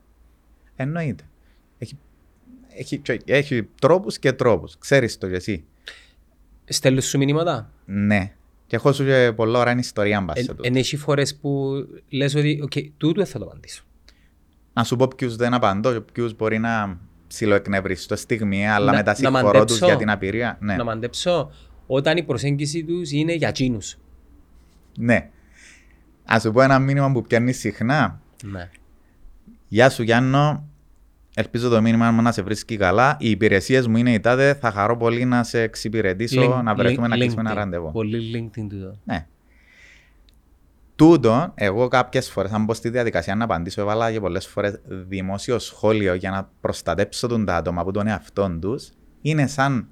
Εννοείται. Έχει, έχει, έχει τρόπους και τρόπους. Ξέρεις το κι εσύ. Στέλνεις σου μηνύματα; Ναι. Και έχω σου και πολλά ώρα ιστορία μπας σε Εν, τούτο. εν έχει φορές που λες ότι «Οκ, τούτο θα το απαντήσω». Να σου πω ποιους δεν απαντώ και ποιους μπορεί να ψιλοεκνευριστώ στιγμή, αλλά Να- μετά να συγχωρώ τους μαντέψω. για την απειρία. Ναι, Να μαντέψω όταν η προσέγγιση τους είναι για τσίνους. ναι. Ας σου πω ένα μήνυμα που πιάνει συχνά. Ναι. Γεια σου Γιάννο, ελπίζω το μήνυμα μου να σε βρίσκει καλά. Οι υπηρεσίες μου είναι οι τάδε, θα χαρώ πολύ να σε εξυπηρετήσω, Link- να βρεθούμε να link- κλείσουμε ένα LinkedIn. ραντεβού. Πολύ LinkedIn τούτο. Ναι. Τούτο, εγώ κάποιες φορές, αν μπω στη διαδικασία να απαντήσω, έβαλα και πολλές φορές δημόσιο σχόλιο για να προστατέψω τον τα άτομα από τον εαυτό τους. Είναι σαν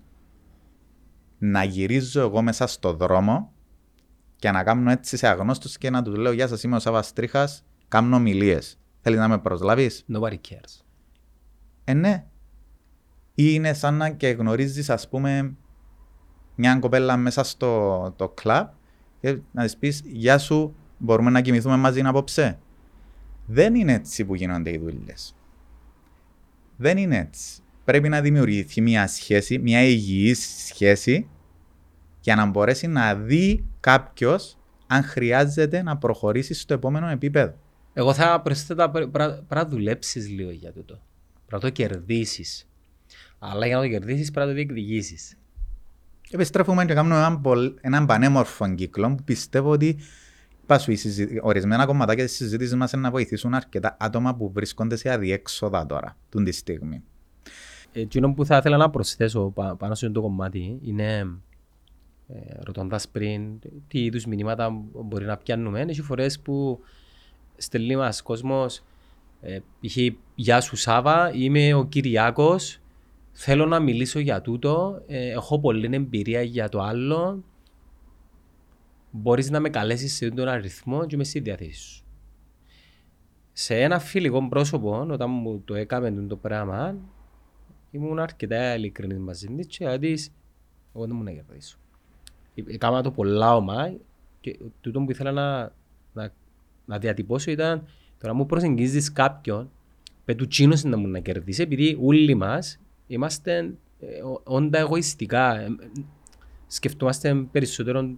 να γυρίζω εγώ μέσα στο δρόμο και να κάνω έτσι σε αγνώστους και να τους λέω «Γεια σας, είμαι ο Σάββας Τρίχας, κάνω ομιλίες. Θέλεις να με προσλάβεις» Nobody cares. Ε, ναι. Ή είναι σαν να και γνωρίζεις, ας πούμε, μια κοπέλα μέσα στο το κλαμπ και να της πεις «Γεια σου, μπορούμε να κοιμηθούμε μαζί απόψε». Δεν είναι έτσι που γίνονται οι δουλειές. Δεν είναι έτσι. Πρέπει να δημιουργηθεί μια σχέση, μια υγιής σχέση για να μπορέσει να δει κάποιος αν χρειάζεται να προχωρήσει στο επόμενο επίπεδο. Εγώ θα προσθέτω πρέπει να δουλέψεις λίγο για τούτο. Πρέπει να το κερδίσεις. Αλλά για να το κερδίσεις πρέπει να το διεκδικήσεις. Επιστρέφουμε και κάνουμε έναν, πολ- έναν πανέμορφο κύκλο που πιστεύω ότι είπα σου, οι συζη- ορισμένα κομματάκια της συζήτησης μας είναι να βοηθήσουν αρκετά άτομα που βρίσκονται σε αδιέξοδα τώρα, τούν τη στιγμή. Εκείνο που θα ήθελα να προσθέσω πα- πάνω σε αυτό το κομμάτι είναι ε, ρωτώντας πριν τι είδους μηνύματα μπορεί να πιάνουμε. Έχει φορές που στελεί μας κόσμος ε, π.χ. «Γεια σου Σάβα, είμαι ο Κυριάκος, θέλω να μιλήσω για τούτο, ε, έχω πολλή εμπειρία για το άλλο, μπορείς να με καλέσεις σε τον αριθμό και είμαι στη διάθεση σου». Σε ένα φιλικό πρόσωπο, όταν μου το έκαμε το πράγμα, ήμουν αρκετά ειλικρινής μαζί της και λέω της, εγώ δεν μου να κερδίσω. Ε, Έκανα το πολλά ομά και τούτο που ήθελα να, να, να διατυπώσω ήταν τώρα μου προσεγγίζεις κάποιον πέτου τσίνος να μου να κερδίσει επειδή όλοι μας είμαστε ε, ο- όντα εγωιστικά. Ε, ε, σκεφτόμαστε περισσότερο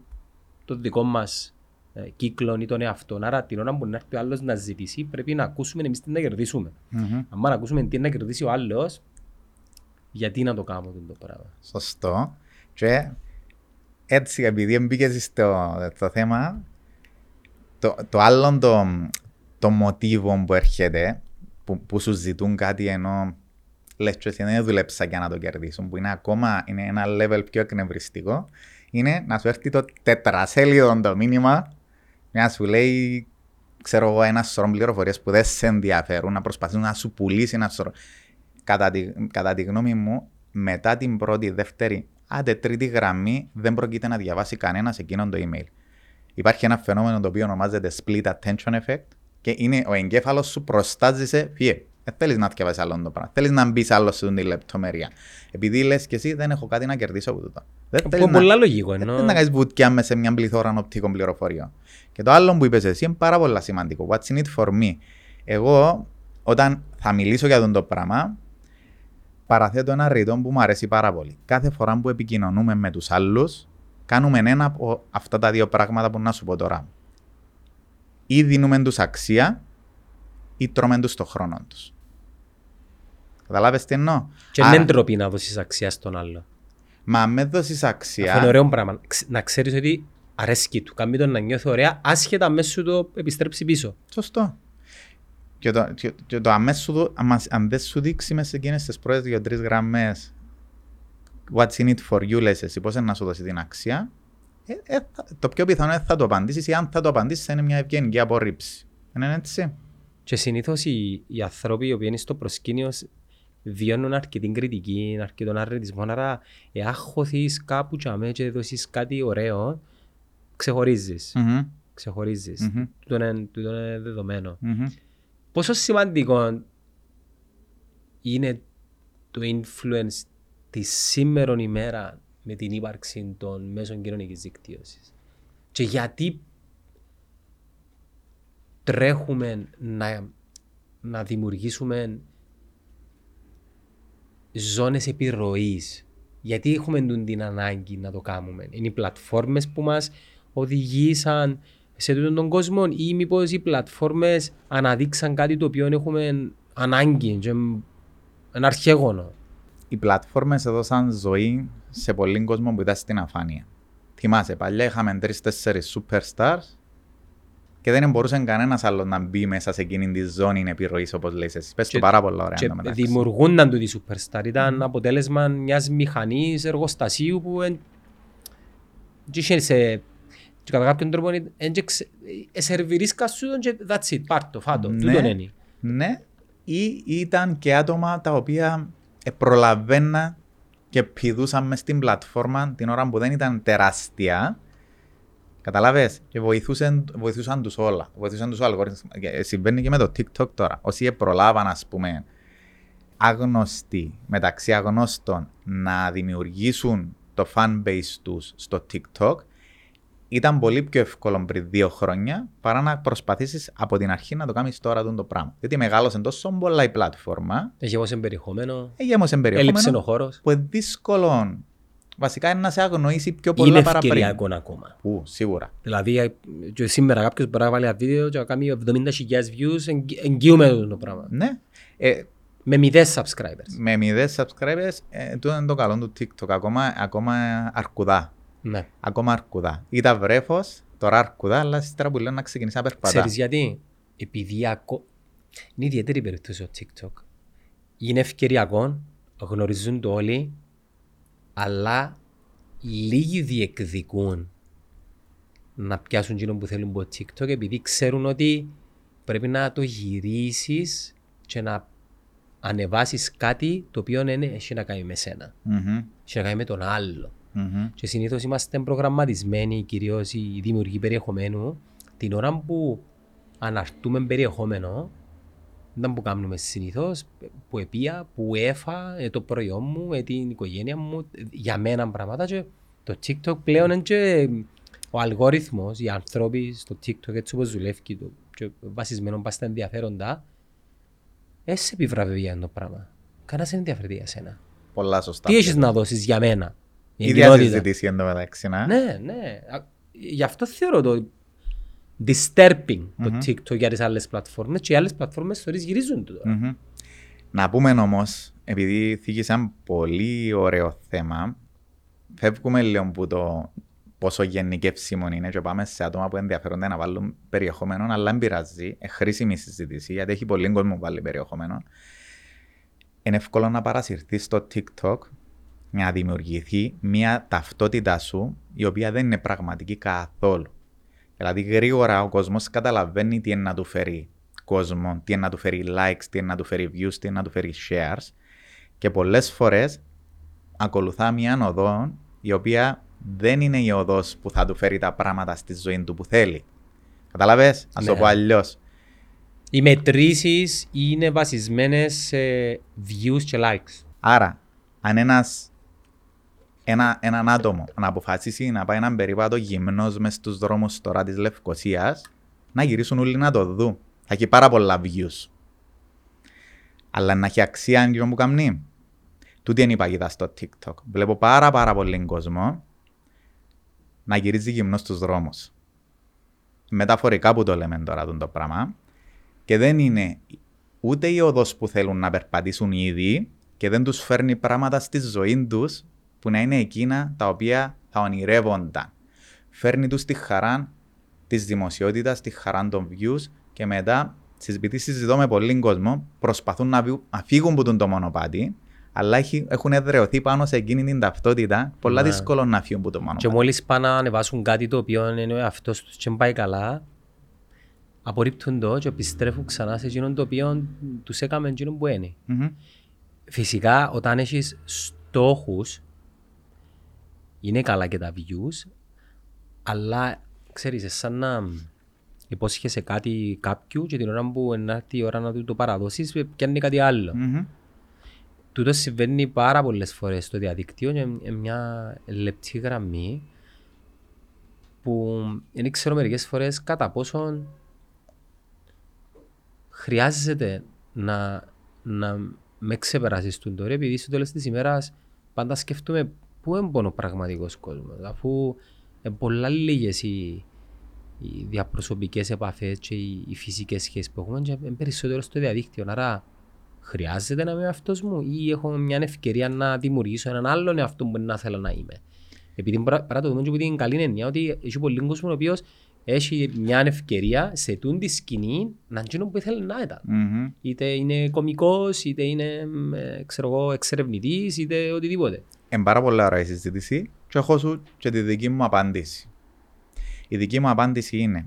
το δικό μας ε, κύκλο ή τον εαυτό. Άρα την ώρα που να έρθει ο άλλος να ζητήσει πρέπει να ακούσουμε εμείς τι να κερδίσουμε. Μμμ. Αν να ακούσουμε τι να κερδίσει ο άλλος, γιατί να το κάνουμε αυτό το πράγμα. Σωστό. Και έτσι, επειδή μπήκε στο το θέμα, το, το άλλο το, το μοτίβο που έρχεται, που, που σου ζητούν κάτι ενώ λες και εσύ δεν δουλέψα για να το κερδίσουν, που είναι ακόμα είναι ένα level πιο εκνευριστικό, είναι να σου έρθει το τετρασέλιδο το μήνυμα, να σου λέει, ξέρω εγώ, ένα σωρό πληροφορίες που δεν σε ενδιαφέρουν, να προσπαθούν να σου πουλήσεις ένα σωρό. Κατά τη, κατά τη γνώμη μου, μετά την πρώτη, δεύτερη, άντε τρίτη γραμμή, δεν προκειται να διαβάσει κανένας εκείνον το email. Υπάρχει ένα φαινόμενο το οποίο ονομάζεται split attention effect και είναι ο εγκέφαλος σου προστάζει σε φύε. Δεν θέλεις να διαβάσει άλλο το πράγμα. Θέλεις να μπεις άλλο σε την λεπτομέρεια. Επειδή λες και εσύ δεν έχω κάτι να κερδίσω από τούτο. Δεν θέλεις Που πολλά λογικό δεν ενώ. θέλεις να κάνεις βουτιά μες σε μια πληθώρα οπτικών πληροφοριών. Και το άλλο που είπες εσύ είναι πάρα πολύ σημαντικό. What's in it for me; Εγώ, όταν θα μιλήσω για αυτό το πράγμα, παραθέτω ένα ρητό που μου αρέσει πάρα πολύ. Κάθε φορά που επικοινωνούμε με τους άλλους, κάνουμε ένα από αυτά τα δύο πράγματα που να σου πω τώρα. Ή δίνουμε τους αξία, ή τρώμε τους το χρόνο τους. Καταλάβες τι εννοώ; Και Άρα- δεν ντροπή να δώσεις αξία στον άλλο. Μα με δώσεις αξία. Αυτό είναι ωραίο πράγμα. Ξ- Να ξέρεις ότι αρέσκει του. Κάνει τον να νιώθει ωραία, άσχετα μέσα σου το επιστρέψει πίσω. Σωστό. Και το, και, και το αμέσως του, άμα- αν δεν σου δείξει μέσα σε εκείνες τις πρώτες δύο-τρεις γραμμές what's in it for you, λες εσύ, πώς είναι να σου δώσει την αξία, ε, ε, θα- το πιο πιθανό είναι θα το απαντήσεις ή αν θα το απαντήσεις θα είναι μια ευγενική απορρίψη. Δεν είναι έτσι. Και συνήθως οι, οι άνθρωποι οι οποίοι είναι στο προσκήνιο σ- βιώνουν αρκετή κριτική, αρκετόν αρνητισμό. Άρα, εάν χωθείς κάπου και αμέ και δώσεις κάτι ωραίο, ξεχωρίζεις. Μμμ, Ξεχωρίζεις. Μμμ. Τούτο είναι, τούτο είναι δεδομένο. μμμ. Πόσο σημαντικό είναι το influence τη σήμερα ημέρα με την ύπαρξη των μέσων κοινωνικής δικτύωσης. Και γιατί τρέχουμε να, να δημιουργήσουμε ζώνες επιρροής. Γιατί έχουμε τούτη την ανάγκη να το κάνουμε. Είναι οι πλατφόρμες που μας οδηγήσαν σε τούτον τον κόσμο ή μήπως οι πλατφόρμες αναδείξαν κάτι το οποίο έχουμε ανάγκη και ένα αρχαίγωνο. Οι πλατφόρμες έδωσαν ζωή σε πολλοί κόσμο που ήταν στην αφάνεια. Θυμάσαι, παλιά είχαμε τρει-τέσσερι superstars και δεν μπορούσε κανένας άλλος να μπει μέσα σε εκείνη τη ζώνη επιρροής, όπως λέει εσύ. Πες το πάρα πολύ ωραία. Και εντωμεταξύ. δημιουργούνταν τούτοι superstar. Ήταν αποτέλεσμα μιας μηχανής εργοστασίου που εν... και είχε σε... και κατά κάποιον τρόπο εν... και ξε- ε, σερβιρίσκα σου τον και that's it, πάρ' το, φάτο. Ναι. Τούτον είναι. Ναι, ή ήταν και άτομα τα οποία ε, προλαβαίναν και πηδούσαν μες στην πλατφόρμα την ώρα που δεν ήταν τεράστια. Καταλάβες, και βοηθούσαν, βοηθούσαν τους όλα. Βοηθούσαν τους αλγόριθμους. Και Συμβαίνει και με το TikTok τώρα. Όσοι προλάβαν, ας πούμε, άγνωστοι μεταξύ αγνώστων να δημιουργήσουν το fan base τους στο TikTok, ήταν πολύ πιο εύκολο πριν δύο χρόνια παρά να προσπαθήσεις από την αρχή να το κάνεις τώρα τον το πράγμα. Διότι μεγάλωσε τόσο πολλά η πλατφόρμα, Έχει όμως περιεχόμενο, έγιαμωσε έλειψε ο περιεχόμενο χώρος. που είναι δύσκολο βασικά είναι να σε αγνοήσει πιο πολλά Είναι παραπριν. ευκαιριακό ακόμα. Πού, σίγουρα. Δηλαδή ε, και σήμερα κάποιος μπορεί να βάλει ένα βίντεο και να κάνει 70.000 views, εγγυ- εγγυούμε το πράγμα. Ναι. Ε, Με μηδέν subscribers. με μηδές subscribers, ε, τούτο είναι το καλό του TikTok. Ακόμα, ακόμα αρκουδά. Ναι. Ακόμα αρκουδά. Ήταν βρέφος, τώρα αρκουδά, αλλά ύστερα που λέω να ξεκινήσει να περπατά. Ξέρεις γιατί; Επειδή ακό... είναι ιδιαίτερη περίπτωση το TikTok. Είναι ευκαιριακό, γνωρίζουν το όλοι, αλλά λίγοι διεκδικούν να πιάσουν εκείνο που θέλουν από το TikTok επειδή ξέρουν ότι πρέπει να το γυρίσεις και να ανεβάσεις κάτι το οποίο είναι, έχει να κάνει με σένα. Μμμ, Έχει να κάνει με τον άλλο. Μμμ. Και συνήθως είμαστε προγραμματισμένοι, κυρίως οι δημιουργοί περιεχομένου, την ώρα που αναρτούμε περιεχόμενο, δεν που κάνουμε συνήθως, που επία, που έφα ε, το προϊόν μου, ε, την οικογένεια μου, ε, για μένα πράγματα. Και το TikTok πλέον είναι και ο αλγόριθμος, οι άνθρωποι στο TikTok έτσι όπως δουλεύει και, το, και βασισμένο πας στα ενδιαφέροντα, εσύ επιβραβεύει για το πράγμα. Κανένας δεν ενδιαφέρεται για σένα. Πολλά σωστά. Τι έχεις να δώσεις για μένα; Η Ίδια κοινότητα. συζήτηση εν τω μεταξύ, να. Ναι, ναι. Α, Γι' αυτό θεωρώ το disturbing το Μμμ. TikTok για τις άλλες πλατφόρμες και οι άλλες πλατφόρμες θεωρείς γυρίζουν το τώρα. Μμμ. Να πούμε όμως, επειδή θίγησε ένα πολύ ωραίο θέμα, φεύγουμε λίγο από το πόσο γενικεύσιμο είναι και πάμε σε άτομα που ενδιαφέρονται να βάλουν περιεχόμενο, αλλά δεν πειράζει. Ε, χρήσιμη συζήτηση, γιατί έχει πολύ κόσμο που βάλει περιεχόμενο. Είναι εύκολο να παρασυρθείς στο TikTok να δημιουργηθεί μια ταυτότητα σου η οποία δεν είναι πραγματική καθόλου. Δηλαδή γρήγορα ο κόσμος καταλαβαίνει τι είναι να του φέρει κόσμο, τι είναι να του φέρει likes, τι είναι να του φέρει views, τι είναι να του φέρει shares και πολλές φορές ακολουθά μια οδό η οποία δεν είναι η οδός που θα του φέρει τα πράγματα στη ζωή του που θέλει. Καταλαβες, ας το Ναι. πω αλλιώς. Οι μετρήσεις είναι βασισμένες σε views και likes. Άρα, αν ένας, ένα, έναν άτομο να αποφασίσει να πάει έναν περίπατο γυμνός μες στους δρόμους τώρα της Λευκοσίας, να γυρίσουν όλοι να το δουν. Θα έχει πάρα πολλά views. Αλλά να έχει αξία αν που καμνεί. Τούτη είναι η παγίδα στο TikTok. Βλέπω πάρα πάρα πολύ κόσμο να γυρίζει γυμνός στους δρόμους. Μεταφορικά που το λέμε τώρα τον το πράγμα. Και δεν είναι ούτε η οδός που θέλουν να περπατήσουν ήδη και δεν τους φέρνει πράγματα στη ζωή τους που να είναι εκείνα τα οποία θα ονειρεύονταν. Φέρνει τους τη χαρά της δημοσιότητας, τη χαρά των views και μετά στις σπίτι συζητώ με πολλοί κόσμο προσπαθούν να, βι- να φύγουν από τον το μονοπάτι αλλά έχει- έχουν εδρεωθεί πάνω σε εκείνη την ταυτότητα πολλά Ναι. δύσκολο να φύγουν από το μονοπάτι. Και μόλις πάνε να ανεβάσουν κάτι το οποίο είναι ο εαυτός τους και δεν πάει καλά, απορρίπτουν το και επιστρέφουν ξανά σε εκείνον το οποίο τους έκαμε εκείνον που είναι. Μμμ. Φυσικά, όταν έχεις στόχους, είναι καλά και τα views, αλλά ξέρεις, είναι σαν να υπόσχεσαι κάτι κάποιου και την ώρα που να έρθει η ώρα να του το παραδώσεις, πιάνει κάτι άλλο. Μμμ. Τούτο συμβαίνει πάρα πολλές φορές στο διαδίκτυο και είναι μια λεπτή γραμμή που δεν ξέρω μερικές φορές κατά πόσον χρειάζεται να, να με ξεπεράσεις τον τώρα επειδή στο τέλος της ημέρας πάντα σκεφτούμε πού είναι ο πραγματικός κόσμος αφού ε, πολλά λίγες οι, οι διαπροσωπικές επαφές και οι, οι φυσικές σχέσεις που έχουμε και είναι περισσότερο στο διαδίκτυο. Άρα χρειάζεται να είμαι αυτός μου ή έχω μια ευκαιρία να δημιουργήσω έναν άλλον εαυτό που να θέλω να είμαι; Επειδή παρά παρά το δούμε και από την καλή έννοια ότι έχει πολύ κόσμο ο οποίος έχει μια ευκαιρία σε τούν τη σκηνή να γίνει που ήθελε να ήταν. Μμμ. Είτε είναι κωμικός, είτε είναι ε, ξέρω εγώ, εξερευνητής, είτε οτιδήποτε. Είναι πάρα πολύ ωραία η συζήτηση και έχω σου και τη δική μου απάντηση. Η δική μου απάντηση είναι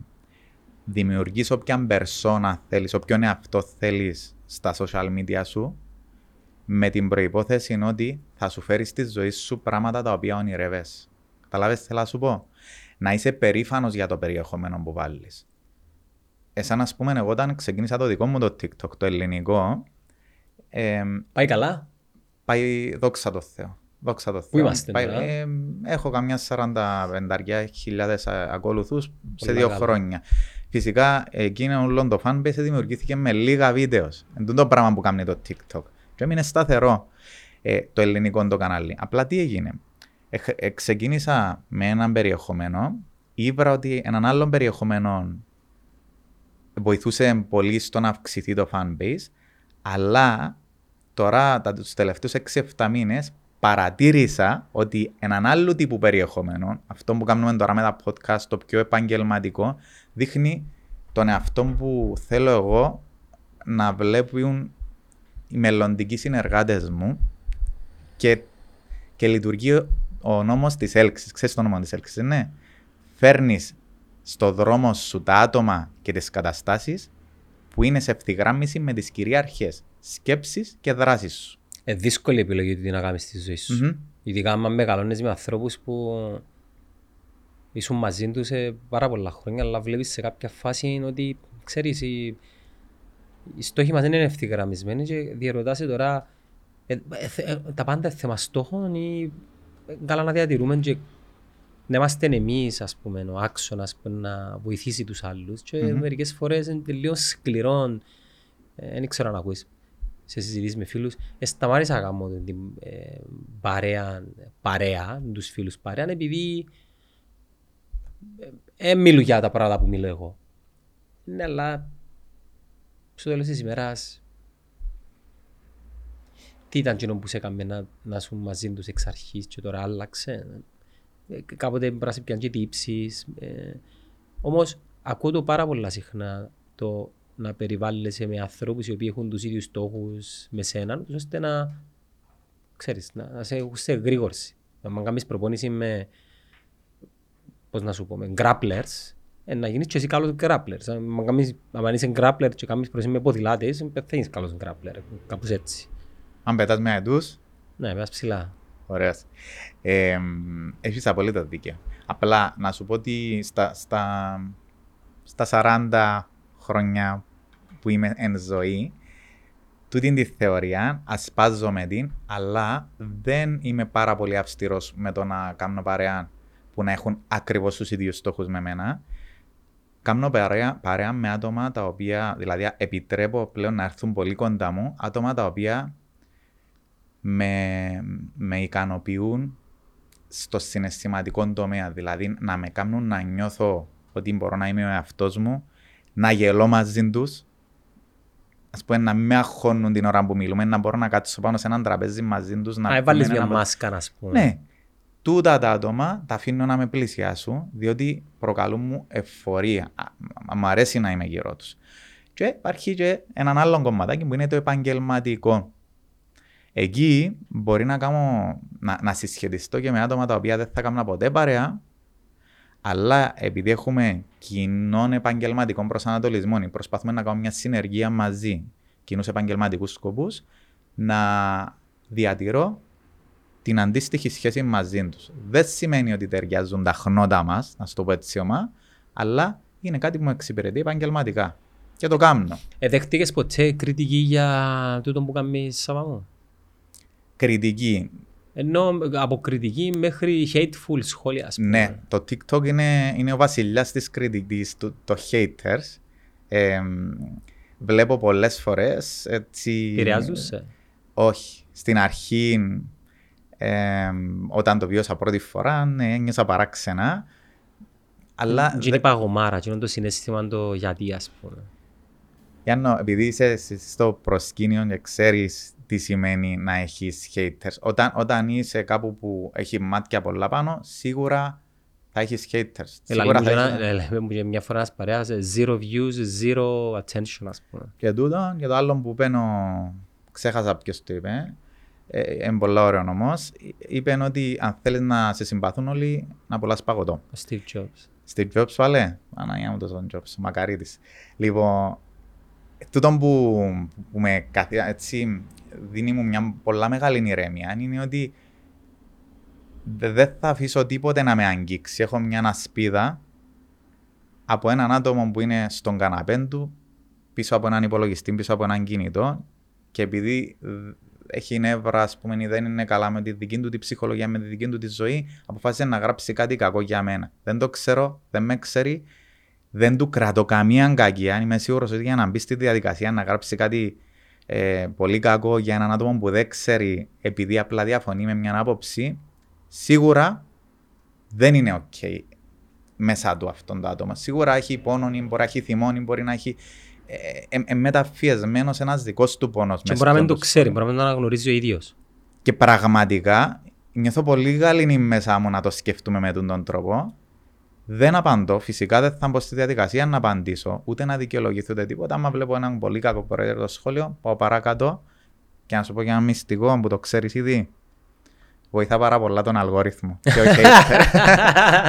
δημιουργείς όποια περσόνα θέλεις, όποιον εαυτό θέλεις στα social media σου με την προϋπόθεση ότι θα σου φέρεις στη ζωή σου πράγματα τα οποία ονειρεύεσαι. Καταλάβες τι θέλω να σου πω; Να είσαι περήφανος για το περιεχόμενο που βάλεις. Εσάν ας πούμε εγώ όταν ξεκίνησα το δικό μου το TikTok, το ελληνικό, εμ, Πάει καλά; Πάει δόξα τω Θεώ. Δόξα τω Θεώ. Πού είμαστε Πάει- τώρα; ε, έχω καμιά 45 χιλιάδες ακολουθούς σε Πολύ δύο μεγάλο. χρόνια. Φυσικά εκείνο όλο το fanbase δημιουργήθηκε με λίγα βίντεος. Είναι το πράγμα που κάνει το TikTok. Και έμεινε σταθερό ε, το ελληνικό το κανάλι. Απλά τι έγινε. Εχ- ε, ξεκίνησα με έναν περιεχομένο. Ήβρα ότι έναν άλλον περιεχομένο βοηθούσε πολύ στο να αυξηθεί το fanbase. Αλλά τώρα, τα, τους τελευταίους 6-7 μήνες, παρατήρησα ότι έναν άλλο τύπου περιεχόμενο, αυτό που κάνουμε τώρα με τα podcast, το πιο επαγγελματικό, δείχνει τον εαυτό που θέλω εγώ να βλέπουν οι μελλοντικοί συνεργάτες μου και, και λειτουργεί ο- ο νόμος της έλξης. Ξέρεις το νόμο της έλξης, ναι. Φέρνεις στο δρόμο σου τα άτομα και τις καταστάσεις που είναι σε ευθυγράμμιση με τις κυρίαρχες σκέψεις και δράσεις σου. Ε, δύσκολη επιλογή του τι να κάνεις στη ζωή σου. Μμμ. Ειδικά άμα μεγαλώνεις με ανθρώπους που ήσουν μαζί τους σε πάρα πολλά χρόνια, αλλά βλέπεις σε κάποια φάση ότι, ξέρεις, οι, οι στόχοι μας δεν είναι ευθυγραμμισμένοι και διαρωτάσαι τώρα ε, ε, θε- ε, τα πάντα είναι θέμα στόχων ή ε, καλά να διατηρούμε και να είμαστε εμείς, ας πούμε, ο άξονας που να βοηθήσει τους άλλους και Μμμ. μερικές φορές είναι τελείως σκληρό, ε, δεν ξέρω αν ακούεις σε συζητήσεις με φίλους, ε, σταμάτησα να κάνω την ε, παρέα, παρέα, τους φίλους παρέα, επειδή ε, ε, μιλούν για τα πράγματα που μιλώ εγώ. Ναι, αλλά στο τέλος της ημέρας τι ήταν εκείνο που σε έκαμε να, να σου μαζί τους εξ αρχής και τώρα άλλαξε; Ε, κάποτε πρέπει να σε πιάνει και τύψεις. Ε, όμως ακούω το πάρα πολλά συχνά το να περιβάλλεσαι με ανθρώπους οι οποίοι έχουν τους ίδιους στόχους με σένα, ούτως ώστε να, ξέρεις, να, να σε έχουν σε γρήγορση. Αν κάνεις προπόνηση με, πώς να σου πω, με grapplers, ε, να γίνεις και εσύ καλός grapplers. Αν, κάνεις, αν είσαι grappler και κάνεις προπόνηση με ποδηλάτες, ε, θα γίνεις καλός grappler, κάπως έτσι. Αν πετάς με αετούς, Ναι, πας ψηλά. Ωραίος. Ε, έχεις απολύτω δίκιο. Απλά να σου πω ότι στα, στα, στα 40 χρόνια που είμαι εν ζωή, τούτη τη θεωρία ασπάζομαι την, αλλά δεν είμαι πάρα πολύ αυστηρός με το να κάνω παρέα που να έχουν ακριβώς τους ίδιους στόχους με μένα. Κάνω παρέα, παρέα με άτομα τα οποία, δηλαδή επιτρέπω πλέον να έρθουν πολύ κοντά μου, άτομα τα οποία με, με ικανοποιούν στο συναισθηματικό τομέα. Δηλαδή να με κάνουν να νιώθω ότι μπορώ να είμαι ο εαυτός μου, να γελώ μαζί τους. Α πούμε, να μην με αγχώνουν την ώρα που μιλούμε, να μπορώ να κάτσω πάνω σε έναν τραπέζι μαζί τους. Να Α, έβαλες πούμε μια ένα- μάσκα, να πούμε. Ναι. Τούτα τα άτομα τα αφήνω να με πλησιάσουν, διότι προκαλούν μου εφορία. Α, μ' μ' αρέσει να είμαι γύρω τους. Και υπάρχει και έναν άλλο κομματάκι που είναι το επαγγελματικό. Εκεί μπορεί να, κάνω, να, να συσχετιστώ και με άτομα τα οποία δεν θα κάνω ποτέ παρέα, αλλά επειδή έχουμε κοινών επαγγελματικών προσανατολισμών ή προσπαθούμε να κάνουμε μια συνεργία μαζί, κοινούς επαγγελματικούς σκοπούς, να διατηρώ την αντίστοιχη σχέση μαζί τους. Δεν σημαίνει ότι ταιριάζουν τα χνότα μας, να σου το πω έτσι ομά, αλλά είναι κάτι που με εξυπηρετεί επαγγελματικά. Και το κάνω. Ε, δέχτηκες ποτέ κριτική για τούτο που κάνεις Σάβα μου; Κριτική. Ενώ από κριτική μέχρι hateful σχόλια, ας πούμε. Ναι, το TikTok είναι, είναι ο βασιλιάς της κριτικής, το, το haters. Ε, βλέπω πολλές φορές έτσι... Επηρεάζουσε. Όχι. Στην αρχή, ε, όταν το βίωσα πρώτη φορά, ναι, ένιωσα παράξενα. Αλλά Και είναι η παγωμάρα, και είναι το συνέστημα το γιατί, ας πούμε. Γιάννο, επειδή είσαι στο προσκήνιο και ξέρεις τι σημαίνει να έχεις haters, όταν, όταν είσαι κάπου που έχει μάτια πολλά πάνω, σίγουρα θα έχεις haters. Έλα, Σίγουρα λέμε θα και ένα- έχεις- ε, λέμε και μια φορά ένας παρέας, ε, zero views, zero attention, ας πούμε. Και τούτο, και το άλλο που παίρνω, ξέχασα ποιος το είπε, ε, είναι πολύ ωραίο όμως. Είπε ότι αν θέλεις να σε συμπαθούν όλοι, να πουλάς παγωτό. Ο Steve Jobs. Steve Jobs πάλι. Αναγία μου το Steve Jobs, μακαρίτης. Λοιπόν, τούτο που, που με καθι... έτσι, δίνει μου μια πολλά μεγάλη ηρεμία είναι ότι δε- δεν θα αφήσω τίποτε να με αγγίξει. Έχω μια ασπίδα από έναν άτομο που είναι στον καναπέ του, πίσω από έναν υπολογιστή, πίσω από έναν κινητό και επειδή ε, έχει νεύρα, ας πούμε, ή δεν είναι καλά με τη δική του τη ψυχολογία, με τη δική του τη ζωή, αποφάσισε να γράψει κάτι κακό για μένα. Δεν το ξέρω, δεν με ξέρει, δεν του κρατώ καμία κακία. Είμαι σίγουρος ότι για να μπει στη διαδικασία να γράψει κάτι ε, πολύ κακό για έναν άτομο που δεν ξέρει, επειδή απλά διαφωνεί με μια άποψη, σίγουρα δεν είναι OK μέσα του αυτόν το άτομο. Σίγουρα έχει πόνο, ή μπορεί να έχει θυμό, ή μπορεί να έχει. Ε, ε, ε, μεταφιεσμένο ένας δικός του πόνος. Και μπορεί να μην το ξέρει, μπορεί να μην το αναγνωρίζει ο ίδιος. Και πραγματικά νιώθω πολύ γαλήνη μέσα μου να το σκεφτούμε με τον, τον τρόπο. Δεν απαντώ. Φυσικά δεν θα μπω στη διαδικασία να απαντήσω, ούτε να δικαιολογηθώ ούτε τίποτα. Άμα βλέπω έναν πολύ κακό προέδρο σχόλιο, πάω παρακάτω και να σου πω και ένα μυστικό που το ξέρεις ήδη. Βοηθά πάρα πολλά τον αλγόριθμο. και ο hater.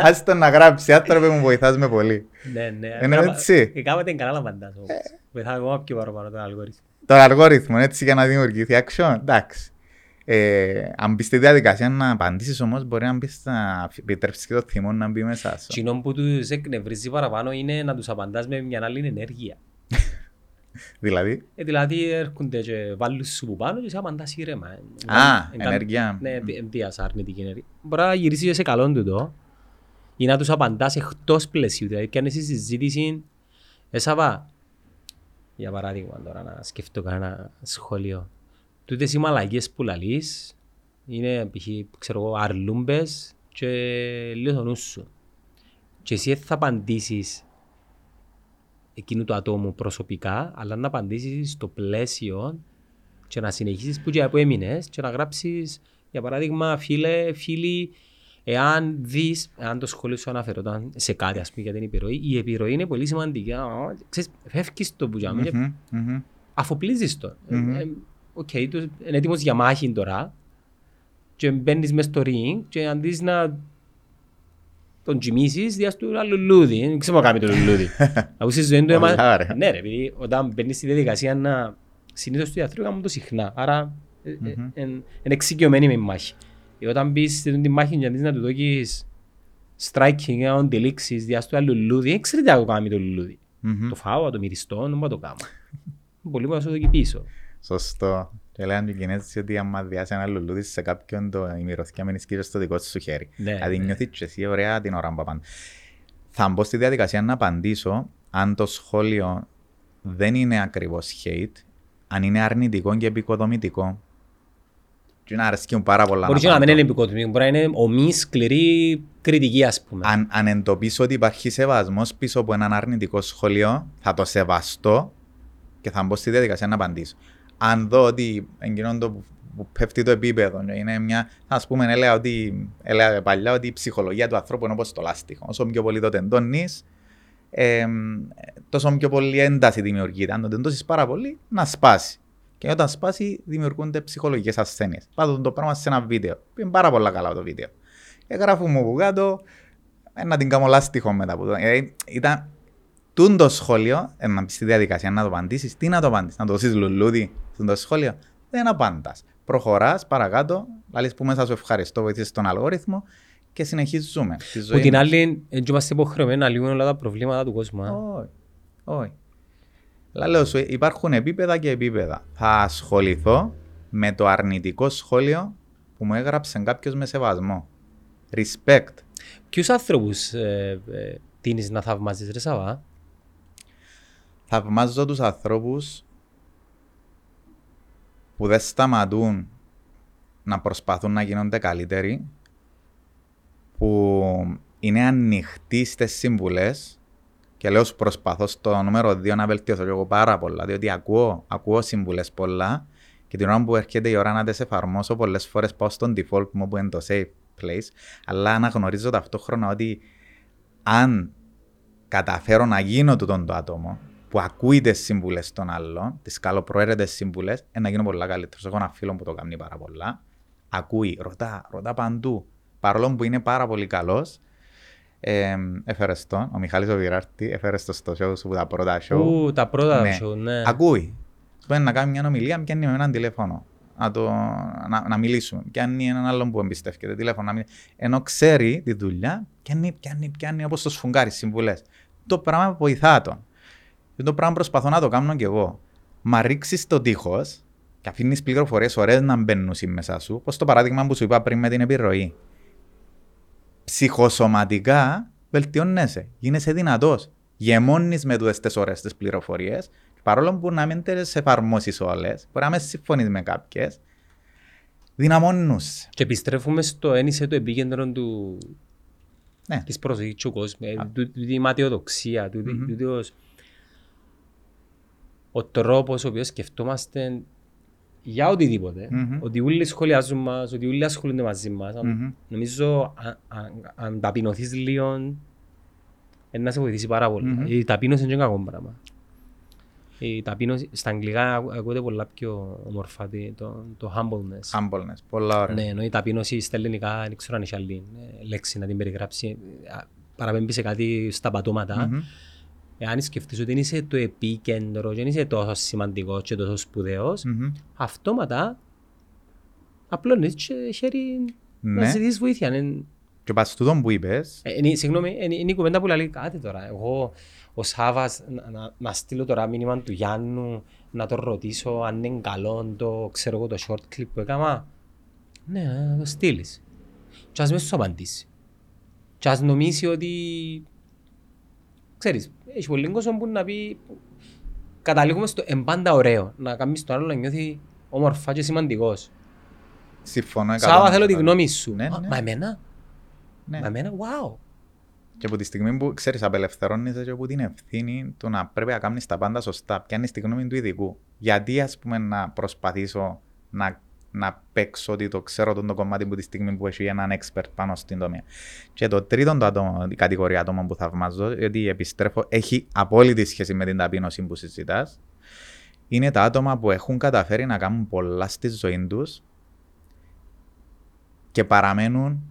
Ας τον να γράψει, άνθρωπε μου βοηθάς με πολύ. Ναι, ναι. Είναι Κάμα- έτσι. ε, Κάποτε είναι καλά να απαντάς όμως. Βοηθάει ακόμα πιο παραπάνω τον αλγόριθμο. Τον αλγόριθμο, έτσι για να δημιουργηθεί action, εντάξει. Ε, αν μπει στη διαδικασία να απαντήσεις όμως, μπορεί να μπει να επιτρέψεις και το θυμό να μπει μέσα σου. Κοινό που τους εκνευρίζει παραπάνω είναι να τους απαντάς με μια άλλη ενέργεια. [laughs] Δηλαδή, Ε, δηλαδή έρχονται και βάλουν σου που πάνω και σε απαντάς ήρεμα. Ε, Α, ε, καν- ενέργεια. Ναι, ενδίας αρνητική ενέργεια. Μπορεί να γυρίσει και σε καλόν τούτο ή να τους απαντάς εκτός πλαισίου. Δηλαδή, και αν εσύ συζήτηση, έσαβα, για παράδειγμα τώρα να σκεφτώ κανένα σχόλιο. Τούτες οι μαλακίες που λαλείς είναι π.χ. ξέρω εγώ αρλούμπες και λίγο το νους σου. Και εσύ δεν θα απαντήσεις εκείνου του ατόμου προσωπικά, αλλά να απαντήσεις στο πλαίσιο και να συνεχίσεις που και που έμεινες και να γράψεις, για παράδειγμα, φίλε, φίλοι, εάν δεις, εάν το σχόλιο σου αναφερόταν σε κάτι, ας πούμε, για την επιρροή, η επιρροή είναι πολύ σημαντική. Α, Ξέρεις, φεύγεις το που και Μμμ, μμμ. αφοπλίζεις το. Ε, Μμμ. ε, Οκ, το- είναι έτοιμος για μάχη τώρα και μπαίνεις μες στο ring και αντί να τον τζιμίσεις, διάς του ένα λουλούδι. Δεν ξέρω να κάνει το λουλούδι. [laughs] Αφού στη ζωή του Πολλά έμα... ωραία. Ναι ρε, επειδή όταν μπαίνεις στη διαδικασία να... Συνήθως του διαθρού κάνουν το συχνά. Άρα ε, ε, Μμμ. εν- είναι εξοικειωμένοι με τη μάχη. Και όταν μπεις στη μάχη και αντί να του δώκεις striking, να τον τελείξεις, διάς του ένα λουλούδι, δεν ξέρετε τι κάνει το λουλούδι. Μμμ. Το φάω, το μυριστώ, δεν μπορώ να το κάνω. Πολύ μου να σου το εκεί πίσω. Σωστό. Και λέγανε και οι Κινέζοι ότι άμα διάσει ένα λουλούδι σε κάποιον, το, η μυρωδιά μένει κύριο στο δικό σου χέρι. Ναι, δηλαδή ναι. νιώθεις και εσύ ωραία την ώρα που απαντά. Θα μπω στη διαδικασία να απαντήσω αν το σχόλιο δεν είναι ακριβώς hate, αν είναι αρνητικό και επικοδομητικό. Και να αρέσκει μου πάρα πολλά Μπορείς και να απαντώ. μην είναι επικοτομή, μπορεί να είναι ομή, σκληρή κριτική, ας πούμε. αν, αν εντοπίσω ότι υπάρχει σεβασμός πίσω από έναν αρνητικό σχολείο, θα το σεβαστώ και θα μπω στη διαδικασία να απαντήσω. Αν δω ότι εκείνο το που- που πέφτει το επίπεδο, είναι μια. Α πούμε, έλεγα, ότι, έλεγα παλιά ότι η ψυχολογία του ανθρώπου είναι όπως το λάστιχο. Όσο πιο πολύ το τεντώνεις, ε, τόσο πιο πολύ ένταση δημιουργείται. Αν το τεντώσεις πάρα πολύ, να σπάσει. Και όταν σπάσει, δημιουργούνται ψυχολογικές ασθένειες. Πάντω το πράγμα σε ένα βίντεο. Είναι πάρα πολύ καλά το βίντεο. Και γράφω μου από κάτω, ε, να την κάνω λάστιχο μετά από το. Ε, ήταν τούν το σχόλιο, ε, να μπεις στη διαδικασία να το απαντήσεις, τι να το απαντήσεις, να το δώσεις λουλούδι στο σχόλιο. Δεν απάντας. Προχωράς παρακάτω, λαλείς που μέσα σου ευχαριστώ, βοήθησε τον αλγόριθμο και συνεχίζουμε. Τη ζωή Που την μας. άλλη, δεν είμαστε υποχρεωμένοι να λύγουμε όλα τα προβλήματα του κόσμου. α. Όχι. Όχι. Αλλά λέω σου, υπάρχουν επίπεδα και επίπεδα. Θα ασχοληθώ με το αρνητικό σχόλιο που μου έγραψε κάποιος με σεβασμό. Respect. Ποιους άνθρωπους ε, ε, τείνεις να θαυμάζεις ρε Σαββά; Θαυμάζω τους ανθρώπους που δεν σταματούν να προσπαθούν να γίνονται καλύτεροι, που είναι ανοιχτή στις συμβουλές και λέω σου προσπαθώ στο νούμερο 2 να βελτιώσω εγώ πάρα πολλά, διότι ακούω, ακούω συμβουλές πολλά και την ώρα που έρχεται η ώρα να τις εφαρμόσω, πολλές φορές πάω στον default μου που είναι το safe place, αλλά αναγνωρίζω ταυτόχρονα ότι αν καταφέρω να γίνω του τον το άτομο που ακούει τις συμβουλέ των άλλων, τις καλοπροαίρετες συμβουλέ, να γίνω πολλά καλύτερος. Έχω ένα φίλο που το κάνει πάρα πολλά. Ακούει, ρωτά, ρωτά παντού. Παρόλο που είναι πάρα πολύ καλός, ε, έφερε τον, ο Μιχάλης ο Βιράρτη, έφερε το στο show σου τα πρώτα show. Ου, τα πρώτα Ναι. show, ναι. Ακούει. Σου πάνε να κάνει μια ομιλία, πιάνει με έναν τηλέφωνο. Να, το, να, να μιλήσουμε. Πιάνει έναν άλλον που εμπιστεύεται τηλέφωνο. Να μιλ... Ενώ ξέρει τη δουλειά, πιάνει, πιάνει, πιάνει όπως το σφουγγάρι συμβουλέ. Το πράγμα βοηθά τον. Και το πράγμα προσπαθώ να το κάνω κι εγώ. Μα ρίξεις το τείχος και αφήνεις πληροφορίες ωραίες να μπαίνουν μέσα σου. Όπως το παράδειγμα που σου είπα πριν με την επιρροή. Ψυχοσωματικά βελτιώνεσαι. Γίνεσαι δυνατός. Γεμώνεις με τούτες τις ώρε τις πληροφορίες. Παρόλο που να μην τις εφαρμόσεις όλες, μπορεί να μην συμφωνείς με κάποιες. Δυναμώνουν. Και επιστρέφουμε στο ένισε το επίκεντρο του, Ναι. της προσοχής του κόσμου. Ε, του- του- η ματιοδοξία, του- Μμμ. του- τούτος- ο τρόπος ο οποίος σκεφτόμαστε για οτιδήποτε, Μμμ. ότι όλοι σχολιάζουν μας, ότι όλοι ασχολούνται μαζί μας. Αν- Μμμ. Νομίζω αν, αν, αν ταπεινωθείς λίγο, ε, να σε βοηθήσει πάρα πολύ. Μμμ. Η ταπείνωση είναι και κακό πράγμα. Η ταπείνωση, στα αγγλικά ακού- ακούγεται πολλά πιο όμορφα τι- το, το humbleness. Humbleness. Πολλά ωραία. Ναι, ενώ η ταπείνωση στα ελληνικά δεν ξέρω αν έχει άλλη ε, λέξη να την περιγράψει. Α, Παραπέμπει σε κάτι στα πατώματα. Μμμ. Εάν σκεφτείς ότι είσαι το επίκεντρος και δεν είσαι τόσο σημαντικός και τόσο σπουδαίος, Μμμ. αυτόματα απλώνεις και χέρι να Ναι. ζητήσεις βοήθεια. Είναι- Και πας τούτον που είπες, ε, είναι- Συγγνώμη, είναι είναι η κουβέντα που λέει κάτι τώρα. Εγώ ο Σάβας να, να, να στείλω τώρα μήνυμα του Γιάννου να τον ρωτήσω αν είναι καλό το, ξέρω εγώ, το short clip που έκανα. Ναι, να το στείλεις. Και ας μες σου απαντήσεις. Και ας νομίσεις ότι... Ξέρεις, έχει πολύ κόσμο που να πει... Καταλήγουμε στο εμπάντα ωραίο. Να κάνεις τον άλλο να νιώθει όμορφα και σημαντικός. συμφωνώ Σάβα θέλω τη 100%. γνώμη σου. Ναι, Α, ναι. Μα εμένα, Ναι. μα εμένα, wow. Και από τη στιγμή που ξέρεις, απελευθερώνεις και από την ευθύνη του να πρέπει να κάνεις τα πάντα σωστά. Πιάνεις τη γνώμη του ειδικού. Γιατί, ας πούμε, να προσπαθήσω να, να παίξω ότι το ξέρω τον το κομμάτι που τη στιγμή που έχει έναν expert πάνω στην τομέα. Και το τρίτο το άτομο, η κατηγορία ατόμων που θαυμάζω, γιατί επιστρέφω, έχει απόλυτη σχέση με την ταπείνωση που συζητάς. Είναι τα άτομα που έχουν καταφέρει να κάνουν πολλά στη ζωή τους και παραμένουν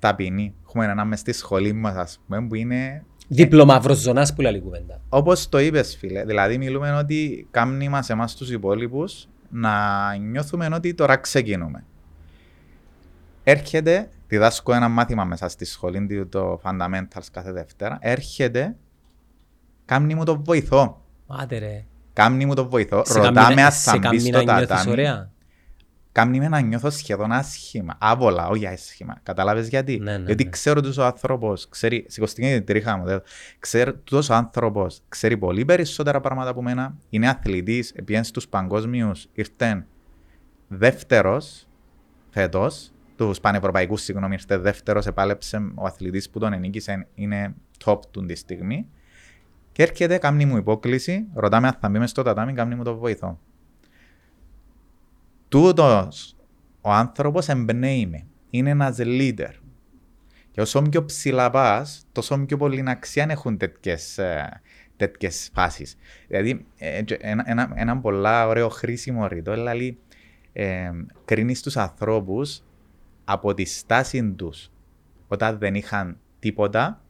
ταπεινοί. Έχουμε ένα μες στη σχολή μας, ας πούμε, που είναι Δίπλο μαύρος ζωνάς που λέει η κουβέντα. Όπως το είπες, φίλε. Δηλαδή, μιλούμε ότι κάνει μα εμάς τους υπόλοιπους να νιώθουμε ότι τώρα ξεκινούμε. Έρχεται, διδάσκω ένα μάθημα μέσα στη σχολή, του, το Fundamentals κάθε Δευτέρα. Έρχεται, κάνει μου το βοηθό. Άντε ρε. Κάνει μου το βοηθό. Σε Ρωτάμε κάμει να- αν Κάνει με να νιώθω σχεδόν άσχημα. Άβολα, όχι άσχημα. Κατάλαβες γιατί; Ναι, ναι, γιατί ναι. ξέρω ότι ο άνθρωπος ξέρει. Σηκωστική την τρίχα μου. δηλαδή. Ξέρω ότι ο άνθρωπος ξέρει πολύ περισσότερα πράγματα από μένα. Είναι αθλητής, πήγαινε στους παγκόσμιους, ήρθε δεύτερος φέτος. Τους πανευρωπαϊκούς, συγγνώμη, ήρθε δεύτερος, επάλεψε ο αθλητής που τον ενίκησε, είναι top του τη στιγμή. Και έρχεται, κάνει μου υπόκληση, ρωτάμε αν θα μπει μες στο τατάμι, κάνει μου το βοηθό. Τούτος ο άνθρωπος εμπνέει με. Είναι ένας leader. Και όσο πιο ψηλά πας, τόσο πιο πολύ αξία έχουν τέτοιες, ε, τέτοιες φάσεις. Δηλαδή, ε, και ένα, ένα, ένα πολλά ωραίο χρήσιμο ρητό, δηλαδή, ε, κρίνεις τους ανθρώπους από τη στάση τους όταν δεν είχαν τίποτα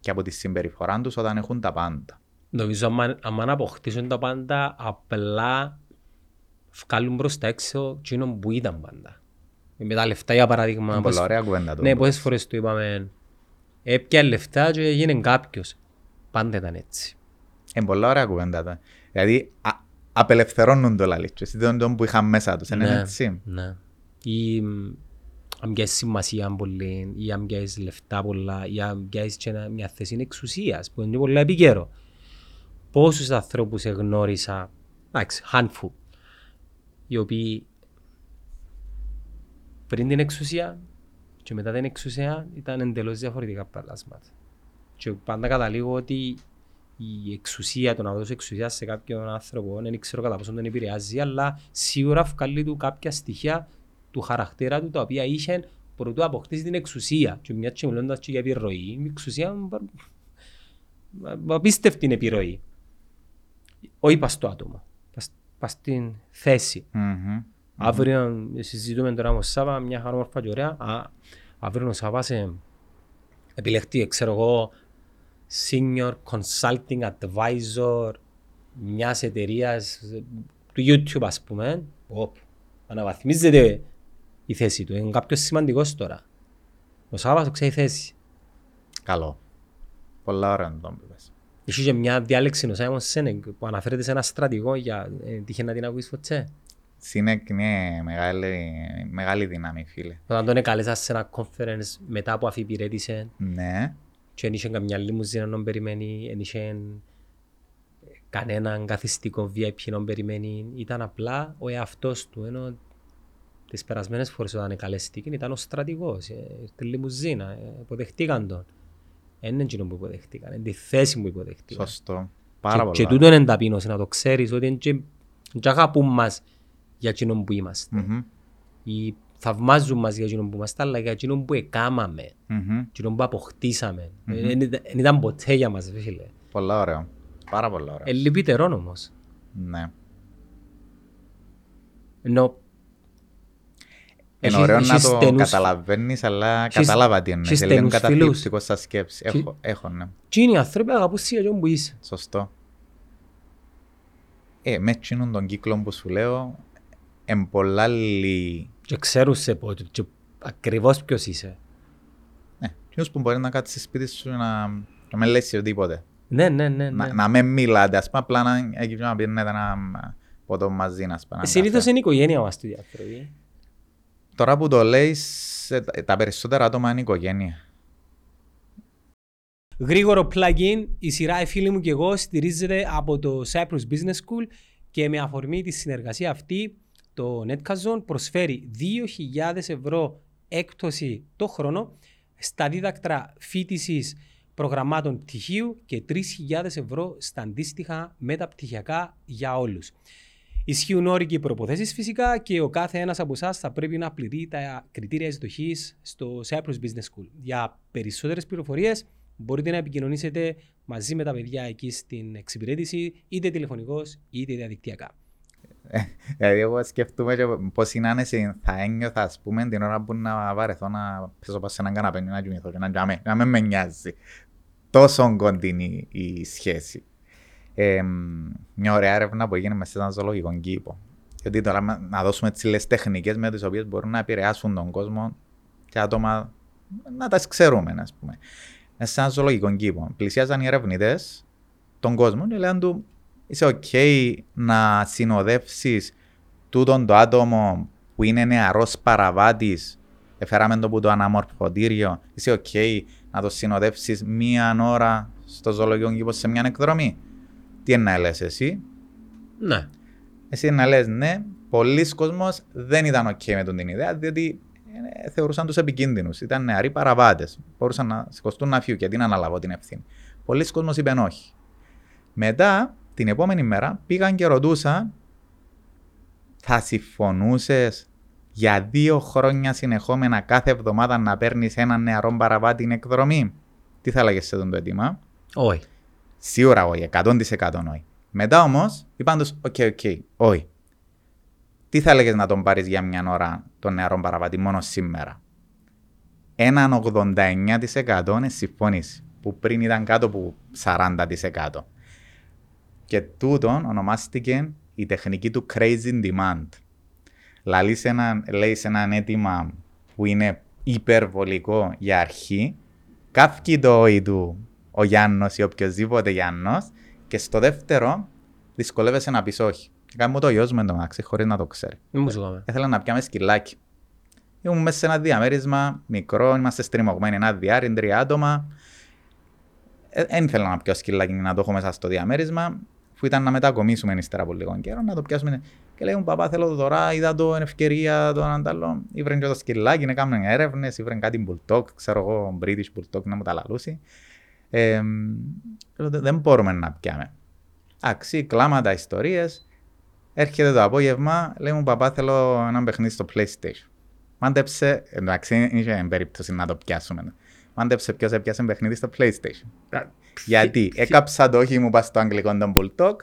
και από τη συμπεριφορά τους όταν έχουν τα πάντα. Νομίζω άμα, άμα αποκτήσουν τα πάντα, απλά βγάλουν προς τα έξω εκείνο που ήταν πάντα. Με τα λεφτά για παράδειγμα. Είναι πόσες- πολλά ωραία κουβέντα το. Ναι, πόσες φορές του είπαμε έπια λεφτά και έγινε κάποιος. Πάντα ήταν έτσι. Είναι πολλά ωραία κουβέντα. το. Δηλαδή, α, απελευθερώνουν το λαλίτσο. Δεν τον που είχαν μέσα τους. Είναι Ναι, έτσι. Ναι. Ή μ, αν πιάσεις σημασία πολύ, ή αν πιάσεις λεφτά πολλά, ή αν πιάσεις και ένα- μια θέση εξουσίας, που είναι πολύ επικαιρό. Πόσους ανθρώπους εγνώρισα, εντάξει, handful, οι οποίοι πριν την εξουσία και μετά την εξουσία ήταν εντελώς διαφορετικά πλάσματα. Και πάντα καταλήγω ότι η εξουσία, το να δώσει εξουσία σε κάποιον άνθρωπο, δεν ξέρω κατά πόσο τον επηρεάζει, αλλά σίγουρα βγάλει του κάποια στοιχεία του χαρακτήρα του, τα οποία είχε προτού αποκτήσει την εξουσία. Και μιας και μιλώντας και για επιρροή, η εξουσία απίστευτη είναι επιρροή. Όχι πας στο άτομο, πας στην θέση. Μμμ. Αύριο συζητούμε τώρα με ο Σάβα, μια χαρόμορφα και ωραία. Α, αύριο ο Σάβας ε, επιλεχτεί, ξέρω εγώ, senior consulting advisor μιας εταιρείας ε, του YouTube ας πούμε. Οπ, αναβαθμίζεται η θέση του. Είναι κάποιος σημαντικός τώρα. Ο Σάβας το ξέρει θέση. Καλό. Πολλά ωραία να το πες. Έχει και μια διάλεξη ο Σάιμον Σένεγκ που αναφέρεται σε ένα στρατηγό για ε, τύχε να την ακούεις ποτέ. Σίνεκ είναι μεγάλη, μεγάλη δύναμη, φίλε. Όταν τον έκαλεσα σε ένα conference μετά που αφιπηρέτησε Ναι. και δεν είχε καμιά λιμουζίνα να τον περιμένει, δεν είχε κανέναν καθιστικό VIP να τον περιμένει. Ήταν απλά ο εαυτός του, ενώ τις περασμένες φορές όταν εκαλεστήκε ήταν ο στρατηγός, ε, στη λιμουζίνα, ε, υποδεχτήκαν τον. Δεν είναι εκείνο που υποδεχτήκαν, είναι τη θέση που υποδεχτήκαν. Σωστό. Πάρα και, και πολλά. τούτο είναι ταπείνωση, να το ξέρεις, ότι είναι και, και αγαπούν μας για εκείνον που είμαστε. Μμμ. Ή θαυμάζουν μας για εκείνον που είμαστε, αλλά για εκείνον που εκάμαμε, Μμμ. εκείνον που αποκτήσαμε. Δεν ήταν- δεν ήταν ποτέ για μας, ρε φίλε. Πολλά ωραίο. Πάρα πολλά ωραίο. Ε, λυπητερόν όμως. Ναι. Ενώ Είναι Έχεις- ωραίο να έχεις το στενούς- καταλαβαίνεις, αλλά έχεις- κατάλαβα τι εννοείς. έχεις Είναι λίγο στενούς καταθλιπτικό σαν σκέψη. Έχεις- Έχω, έχω, ναι. εκείνοι οι άνθρωποι αγαπούν σε εκείνον που είσαι. Σωστό. Ε, με εκείνον τον κύκλο που σου λέω, εν πολλά λίγοι. Και ξέρουν σε πότε, και ακριβώς ποιος είσαι. Ναι, εκείνος που μπορεί να κάτσει στη σπίτι σου να, να μην λες οτιδήποτε. Ναι, ναι, ναι. Να, ναι. να μην μιλάτε, ας πούμε, απλά να, εκεί να πίνετε ένα ποτό μαζί, ας πούμε. Ε, έναν Συνήθως καφέ. είναι η οικογένεια μας του άνθρωποι. Τώρα που το λέεις, ε, τα- τα περισσότερα άτομα είναι οικογένεια. Γρήγορο plugin, η σειρά «Οι φίλοι μου και εγώ» στηρίζεται από το Cyprus Business School και με αφορμή τη συνεργασία αυτή το Netcazon προσφέρει 2.000 ευρώ έκπτωση το χρόνο στα δίδακτρα φοιτησης προγραμμάτων πτυχίου και 3.000 ευρώ στα αντίστοιχα μεταπτυχιακά για όλους. Ισχύουν όροι και προποθέσεις φυσικά και ο κάθε ένας από εσάς θα πρέπει να πληρεί τα κριτήρια εισδοχής στο Cyprus Business School. Για περισσότερες πληροφορίες μπορείτε να επικοινωνήσετε μαζί με τα παιδιά εκεί στην εξυπηρέτηση, είτε τηλεφωνικώ είτε διαδικτυακά. Δηλαδή, εγώ σκεφτούμε και πώς είναι άνεση θα ένιωθα, ας πούμε, την ώρα που να βαρεθώ να πέσω πάνω σε έναν καναπέ να κοιμηθώ και να, τζάμε, να μην με νοιάζει. Τόσο κοντινή η σχέση. Ε, μια ωραία έρευνα που έγινε μέσα σε έναν ζωολογικό κήπο. Γιατί τώρα μα- να δώσουμε τις λες τεχνικές με τις οποίες μπορούν να επηρεάσουν τον κόσμο και άτομα να τα ξέρουμε, ας πούμε. Μέσα σε έναν ζωολογικό κήπο. Πλησιάζαν οι ερευνητές τον κόσμο και λένε του είσαι οκ να συνοδεύσεις τούτον το άτομο που είναι νεαρός παραβάτης εφέραμε το που το αναμορφωτήριο είσαι οκ να το συνοδεύσεις μία ώρα στο ζωολογικό κήπο σε μια εκδρομή τι είναι να λες εσύ Ναι. εσύ να λες ναι πολλοί κόσμος δεν ήταν οκ με τον την ιδέα διότι ε, θεωρούσαν τους επικίνδυνους ήταν νεαροί παραβάτες μπορούσαν να σηκωστούν να φύγουν γιατί να αναλάβω την ευθύνη πολλοί κόσμος είπαν όχι μετά, την επόμενη μέρα, πήγαν και ρωτούσαν θα συμφωνούσες για δύο χρόνια συνεχόμενα κάθε εβδομάδα να παίρνεις έναν νεαρό παραβάτη την εκδρομή; Τι θα έλεγες σε αυτό το αίτημα; Όχι. Σίγουρα όχι, 100% όχι. Μετά όμως είπαν τους, OK, OK, όχι. Τι θα έλεγες να τον πάρεις για μια ώρα τον νεαρό παραβάτη μόνο σήμερα; Έναν 89% είναι συμφωνήσει, που πριν ήταν κάτω από 40%. Και τούτον ονομάστηκε η τεχνική του crazy demand. Λαλείς σε ένα, λέεις σε έναν αίτημα που είναι υπερβολικό για αρχή, καύκει το όι του ο Γιάννος ή οποιοδήποτε Γιάννος και στο δεύτερο δυσκολεύεσαι να πεις όχι. Κάνει μου το γιος μου εντωμεταξύ χωρίς να το ξέρει. Μην μου σου κάνουμε. Ήθελα να πιάμε σκυλάκι. Ήμουν μέσα σε ένα διαμέρισμα μικρό, είμαστε στριμωγμένοι ένα διάρρη, τρία άτομα. Δεν ήθελα να πιω σκυλάκι να το έχω μέσα στο διαμέρισμα, που ήταν να μετακομίσουμε ύστερα από λίγο καιρό, να το πιάσουμε. Και λέει μου, παπά, θέλω το τώρα, είδα το εν ευκαιρία το έναν άλλο. Ήβρεν και το σκυλάκι, να κάνουν έρευνες, ήβρεν κάτι bulldog, ξέρω εγώ, British bulldog να μου τα λαλούσει. Ε, λέω, δεν μπορούμε να πιάμε. Αξί, κλάματα, ιστορίες. Έρχεται το απόγευμα, λέει μου, παπά, θέλω ένα παιχνίδι στο PlayStation. Μάντεψε, εντάξει, είναι περίπτωση να το πιάσουμε. Μάντεψε ποιος έπιασε παιχνίδι στο PlayStation. Γιατί έκαψα το όχι μου πας στο αγγλικό τον Bulldog,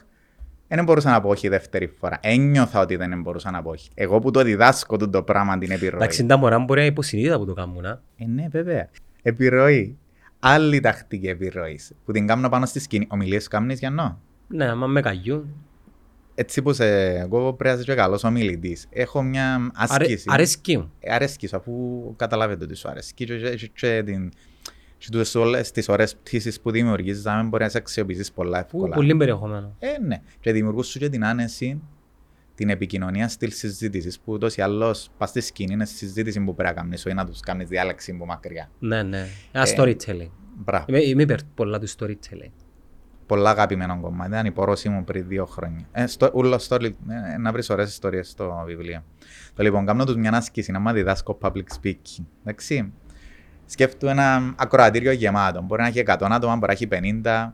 δεν μπορούσα να πω όχι δεύτερη φορά. Ένιωθα ότι δεν μπορούσα να πω όχι. Εγώ που το διδάσκω το πράγμα την επιρροή. Εντάξει, τα μωρά μπορεί να υποσυνείδητα που το κάνουν. Ε, ναι, βέβαια. Επιρροή. Άλλη τακτική επιρροής. Που την κάνω πάνω στη σκηνή. Ομιλίες κάνεις για νο. Ναι, άμα με καγιούν. Έτσι που σε, εγώ πρέπει να είσαι καλός ομιλητής. Έχω μια άσκηση. Αρέσκει μου. Ε, αρέσκεις σου, αφού καταλάβετε ότι σου αρέσκει. Και, και, και, την, και τούτες όλες τις ωραίες πτήσεις που δημιουργείς, να μπορεί να σε αξιοποιήσεις πολλά εύκολα. Πολύ περιεχομένο. Ε, ναι. Και δημιουργούς σου και την άνεση, την επικοινωνία στυλ συζήτησης που ούτως ή άλλως πας στη σκηνή είναι συζήτηση που πρέπει να κάνεις ή να τους κάνεις διάλεξη που μακριά. Ναι, ναι. Ένα ε, storytelling. Μπράβο. Είμαι, είμαι υπέρ πολλά του storytelling πολλά αγαπημένο κομμάτι. Ήταν η πορόση μου πριν δύο χρόνια. Ε, στο, ούλο story, ε, να βρεις ωραίες ιστορίες στο βιβλίο. Το λοιπόν, κάνω τους μια άσκηση να μάθει διδάσκω public speaking. Εντάξει. Σκέφτομαι ένα ακροατήριο γεμάτο. Μπορεί να έχει 100 άτομα, μπορεί να έχει 50.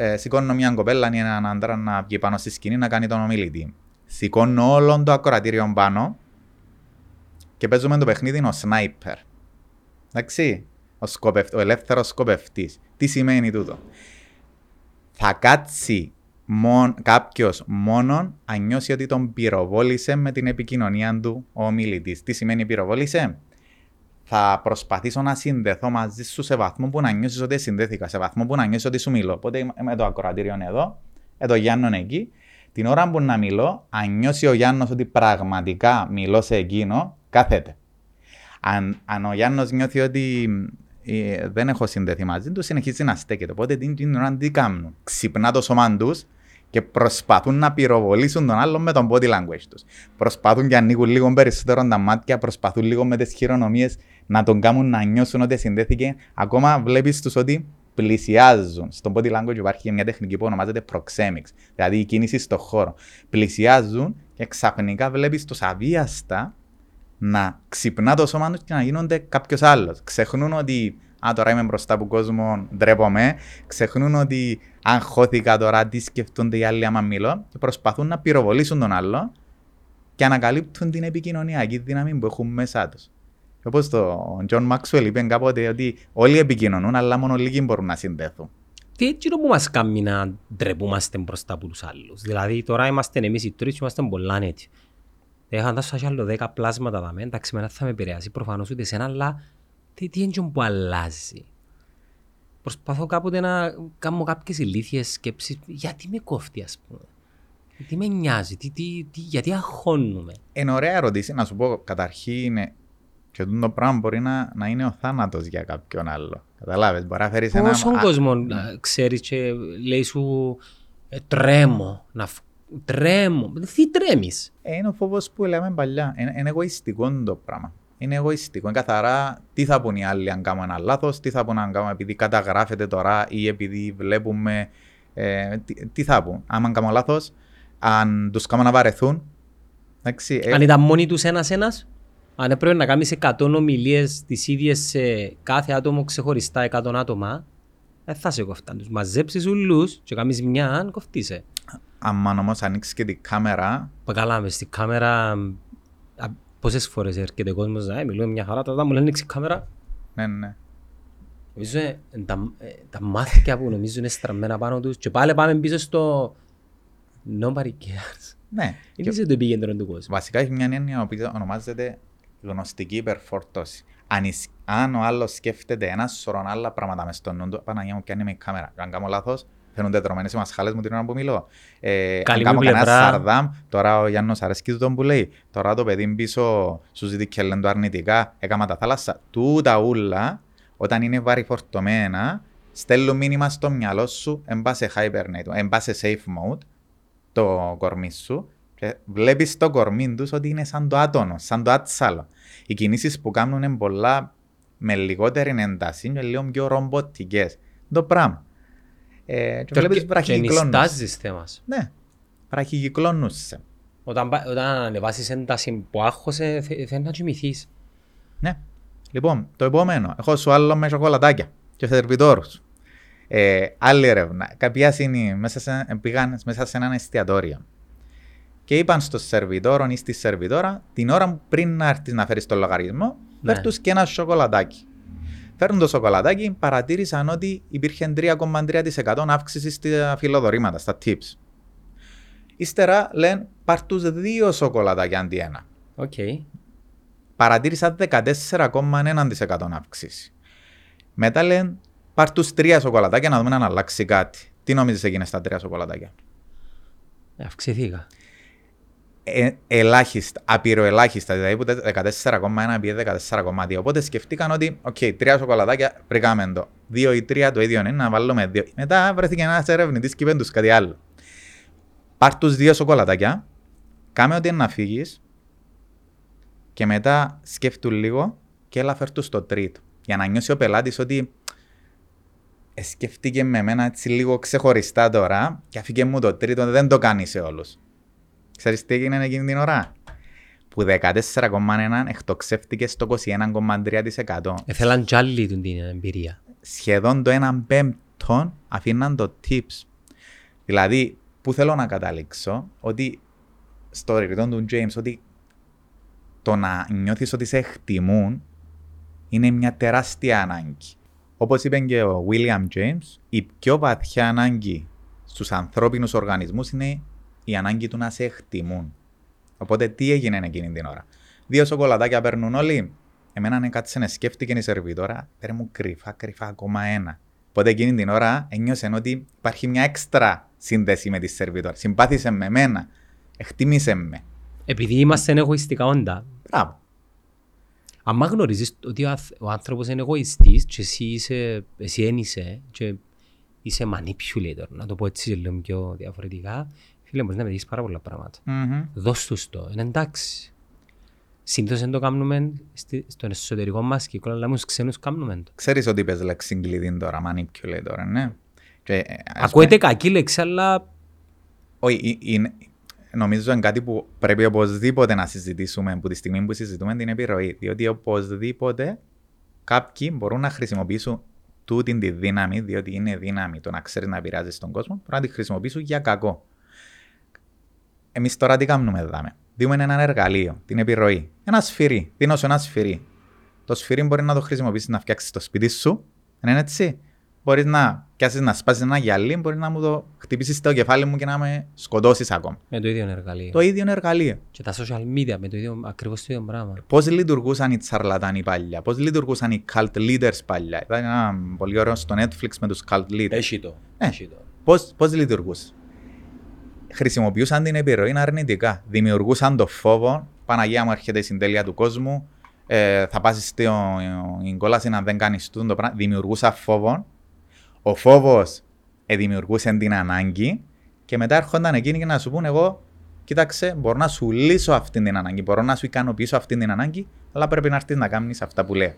Ε, σηκώνω μια κοπέλα ή έναν άντρα να βγει πάνω στη σκηνή να κάνει τον ομιλητή. Σηκώνω όλο το ακροατήριο πάνω και παίζουμε το παιχνίδι ο sniper. Εντάξει ο, σκοπευ... ο ελεύθερος σκοπευτής. Τι σημαίνει τούτο; Θα κάτσει μον... κάποιος μόνο αν νιώσει ότι τον πυροβόλησε με την επικοινωνία του ο ομιλητής. Τι σημαίνει πυροβόλησε; Θα προσπαθήσω να συνδεθώ μαζί σου σε βαθμό που να νιώσεις ότι συνδέθηκα, σε βαθμό που να νιώσεις ότι σου μιλώ. Οπότε με το ακροατήριο εδώ, εδώ Γιάννον εκεί. Την ώρα που να μιλώ, αν νιώσει ο Γιάννος ότι πραγματικά μιλώ σε εκείνο, κάθεται. Αν, αν ο Γιάννος νιώθει ότι ε, δεν έχω συνδεθεί μαζί του, συνεχίζει να στέκεται. Οπότε την, την ώρα τι κάνουν. Ξυπνά το σώμα τους και προσπαθούν να πυροβολήσουν τον άλλον με τον body language τους. Προσπαθούν και ανοίγουν λίγο περισσότερο τα μάτια, προσπαθούν λίγο με τις χειρονομίες να τον κάνουν να νιώσουν ότι συνδέθηκε. Ακόμα βλέπεις τους ότι πλησιάζουν. Στον body language υπάρχει μια τεχνική που ονομάζεται proxemics, δηλαδή η κίνηση στον χώρο. Πλησιάζουν και ξαφνικά βλέπεις τους αβίαστα να ξυπνά το σώμα τους και να γίνονται κάποιος άλλος. Ξεχνούν ότι Α, τώρα είμαι μπροστά από κόσμο, ντρέπομαι. Ξεχνούν ότι αν χώθηκα τώρα, τι σκεφτούνται οι άλλοι άμα μιλώ. Και προσπαθούν να πυροβολήσουν τον άλλο και ανακαλύπτουν την επικοινωνιακή δύναμη που έχουν μέσα τους. Όπως το Τζον Μάξουελ είπε κάποτε ότι όλοι επικοινωνούν, αλλά μόνο λίγοι μπορούν να συνδέθουν. Τι έτσι που μας κάνει να ντρεπούμαστε μπροστά από τους άλλους; Δηλαδή τώρα είμαστε εμείς οι τρεις και είμαστε πολλά έτσι. Έχαν τα σας άλλο δέκα πλάσματα δάμε, εντάξει μένα θα με επηρεάσει προφανώς ούτε εσένα, αλλά τι, τι είναι που αλλάζει; Προσπαθώ κάποτε να κάνω κάποιες ηλίθιες σκέψεις, γιατί με κόφτει ας πούμε; Τι με νοιάζει, τι, τι, τι, γιατί αγχώνουμε. Είναι ωραία ερώτηση, να σου πω καταρχήν και το πράγμα μπορεί να, να είναι ο θάνατος για κάποιον άλλο. Καταλάβες, μπορεί να φέρεις ένα... Πόσον κόσμο ξέρεις και λέει σου ε, τρέμω να Τρέμω. Τι τρέμεις; Ε, είναι ο φόβος που λέμε παλιά. Είναι, είναι εγωιστικό το πράγμα. Είναι εγωιστικό. Είναι καθαρά τι θα πούν οι άλλοι αν κάνουμε ένα λάθος, τι θα πούν αν κάνουμε επειδή καταγράφεται τώρα ή επειδή βλέπουμε. Ε, τι, τι, θα πούν. Αν κάνουμε λάθος, αν τους κάνουμε να βαρεθούν. Εντάξει, ε... Αν ήταν μόνοι τους ένα-ένα, αν έπρεπε να κάνεις 100 ομιλίες τις ίδιες σε κάθε άτομο ξεχωριστά 100 άτομα, δεν θα σε κοφτάν. Τους μαζέψεις ουλούς και κάνεις μια, αν κοφτείσαι. Αν όμως ανοίξεις και την κάμερα... Καλά, μες στην κάμερα πόσες φορές έρχεται ο κόσμος να μιλούμε μια χαρά, τώρα μου λένε ανοίξει κάμερα. Ναι, ναι. Νομίζω ε, τα, ε, τα μάθηκια που νομίζω είναι στραμμένα πάνω τους και πάλι πάμε πίσω στο nobody cares. Ναι. Είναι και... το επίκεντρο του κόσμου. Βασικά έχει μια έννοια που ονομάζεται γνωστική υπερφόρτωση. Αν, αν ο άλλος σκέφτεται ένα σωρό άλλα πράγματα μες στο νου του, Παναγία μου πιάνει με η κάμερα. Αν κάνω λάθος, φαίνονται δρομένες οι μασχάλες μου την ώρα που μιλώ. Ε, αν κάνω κανένα σαρδάμ, τώρα ο Γιάννος αρέσκει του τον που λέει, τώρα το παιδί πίσω σου ζητεί και λένε το αρνητικά, έκαμα τα θάλασσα. Τούτα ούλα, όταν είναι βαρυφορτωμένα, στέλνουν μήνυμα στο μυαλό σου, εν σε hibernate, εν σε safe mode, το κορμί σου, και βλέπεις το κορμί τους ότι είναι σαν το άτονο, σαν το άτσαλο. Οι κινήσεις που κάνουν είναι πολλά με λιγότερη ένταση, είναι λίγο πιο ρομποτικές. Το πράγμα. Ε, και βλέπεις βραχυκλώνες. Και νιστάζεις θέμας. Ναι. Πραχικυκλώνουσαι. Όταν, πα- όταν ανεβάσεις ένταση που άγχωσε, θε- θέλεις να κοιμηθείς. Ναι. Λοιπόν, το επόμενο. Έχω σου άλλο με σοκολατάκια και σερβιτόρους. Ε, άλλη έρευνα. Κάποια είναι μέσα σε, πήγαν μέσα σε ένα εστιατόριο. Και είπαν στο σερβιτόρο ή στη σερβιτόρα την ώρα που πριν να έρθεις να φέρεις το λογαριασμό, Ναι. φέρ τους και ένα σοκολατάκι. Φέρνουν το σοκολατάκι, παρατήρησαν ότι υπήρχε 3,3% αύξηση στα φιλοδορήματα, στα tips. Ύστερα λένε πάρ' τους δύο σοκολατάκια αντί ένα Οκ. παρατήρησα 14,1% αύξηση. Μετά λένε πάρ' τους τρία σοκολατάκια να δούμε αν αλλάξει κάτι. Τι νομίζεις έγινε στα τρία σοκολατάκια; Ε, Αυξηθήκα. Ε, ελάχιστα, απειροελάχιστα, δηλαδή που 14,1 πήγε 14,2. Οπότε σκεφτήκαν ότι, οκ, τρία σοκολατάκια βρήκαμε το. Δύο ή τρία το ίδιο είναι, να βάλουμε δύο. Μετά βρέθηκε ένας ερευνητής και είπε τους κάτι άλλο. Πάρ' τους δύο σοκολατάκια, κάμε ότι είναι να φύγεις και μετά σκέφτου λίγο και έλα φέρ τους στο τρίτο. Για να νιώσει ο πελάτης ότι ε, σκέφτηκε με εμένα έτσι λίγο ξεχωριστά τώρα και αφήκε μου το τρίτο, δεν το κάνει σε όλους. Ξέρεις τι έγινε εκείνη την ώρα; Που 14,1 εκτοξεύτηκες στο 21,3%. Έθελαν κι άλλοι την την εμπειρία. Σχεδόν το 1 πέμπτο αφήναν το tips. Δηλαδή, που θέλω να καταλήξω, ότι στο ρητό του James, ότι το να νιώθεις ότι σε εκτιμούν είναι μια τεράστια ανάγκη. Όπως είπε και ο William James, η πιο βαθιά ανάγκη στους ανθρώπινους οργανισμούς είναι η ανάγκη του να σε εκτιμούν. Οπότε τι έγινε εκείνη την ώρα. Δύο σοκολατάκια παίρνουν όλοι. Εμένα ναι κάτσε να σκέφτηκε η σερβιτόρα, πέρα μου κρυφά, κρυφά ακόμα ένα. Οπότε εκείνη την ώρα ένιωσε ότι υπάρχει μια έξτρα σύνδεση με τη σερβιτόρα. Συμπάθησε με εμένα, εκτίμησε με. Επειδή είμαστε εγωιστικά όντα, Μπράβο. αν γνωρίζεις ότι ο, αθ- ο άνθρωπος είναι εγωιστής και εσύ είσαι, εσύ εν είσαι και είσαι manipulator, να το πω έτσι λίγο πιο διαφορετικά, φίλε μπορείς να πετύχεις πάρα πολλά πράγματα. Μμμ. Δώσ' τους το, είναι εντάξει. Συνήθως δεν το κάνουμε στη- στον εσωτερικό μας κύκλο, αλλά με τους ξένους κάνουμε το. Ξέρεις ότι είπες λέξη κλειδί τώρα, manipulator, ναι. Και, ε, ας Ακούεται κακή λέξη, αλλά Όχι, ε- είναι- νομίζω είναι κάτι που πρέπει οπωσδήποτε να συζητήσουμε από τη στιγμή που συζητούμε την επιρροή. Διότι οπωσδήποτε κάποιοι μπορούν να χρησιμοποιήσουν τούτη τη δύναμη, διότι είναι δύναμη το να ξέρεις να επηρεάζει τον κόσμο, μπορούν να τη χρησιμοποιήσουν για κακό. Εμείς τώρα τι κάνουμε εδώ. Δίνουμε ένα εργαλείο, την επιρροή. Ένα σφυρί. Δίνω σου ένα σφυρί; Το σφυρί μπορεί να το χρησιμοποιήσεις να φτιάξεις το σπίτι σου. Δεν είναι έτσι; Μπορείς να πιάσεις να σπάσεις ένα γυαλί, μπορεί να μου το χτυπήσεις στο κεφάλι μου και να με σκοτώσεις ακόμα. με το ίδιο εργαλείο. Το ίδιο είναι εργαλείο. Και τα social media με το ίδιο, ακριβώς το ίδιο πράγμα. Πώς λειτουργούσαν οι τσαρλατάνοι παλιά, πώς λειτουργούσαν οι cult leaders παλιά; Ήταν ένα πολύ ωραίο στο Netflix με τους cult leaders. Έχει το. Ε. Έχει το. Πώς, πώς λειτουργούσε; Χρησιμοποιούσαν την επιρροή αρνητικά. Δημιουργούσαν το φόβο. Παναγία μου έρχεται η συντέλεια του κόσμου. Ε, θα πας στην κόλαση να δεν κάνεις τούτο το πράγμα. Δημιουργούσα φόβο. Ο φόβος ε, δημιουργούσε την ανάγκη και μετά έρχονταν εκείνοι και να σου πούν εγώ κοίταξε μπορώ να σου λύσω αυτή την ανάγκη, μπορώ να σου ικανοποιήσω αυτή την ανάγκη αλλά πρέπει να έρθεις να κάνεις αυτά που λέω.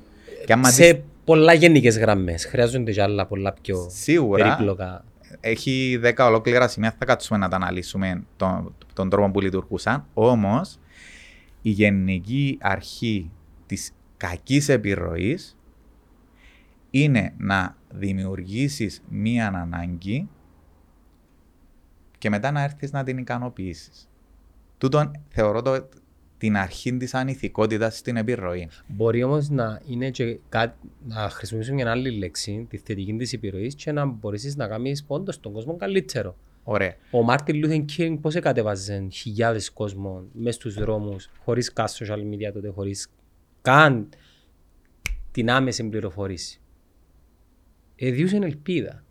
Και άμα δεις- Σε πολλά γενικές γραμμές. Χρειάζονται και άλλα πολλά πιο Σίγουρα περίπλοκα. Έχει 10 ολόκληρα σημεία, θα κάτσουμε να τα αναλύσουμε τον, τον τρόπο που λειτουργούσαν. Όμως, η γενική αρχή της κακής επιρροής είναι να δημιουργήσεις μία ανάγκη και μετά να έρθεις να την ικανοποιήσεις. Τούτον θεωρώ το, την αρχή της ανηθικότητας στην επιρροή. Μπορεί όμως να είναι και κάτι, να χρησιμοποιήσουμε μια άλλη λέξη, τη θετική της επιρροής και να μπορέσεις να κάνεις πόντος τον κόσμο καλύτερο. Ωραία. Ο Μάρτιν Λούθερ Κίνγκ πώς εκατέβαζε χιλιάδες κόσμο μέσα στους δρόμους, χωρίς καν social media τότε, χωρίς καν την άμεση πληροφόρηση; Εδιούσε ελπίδα.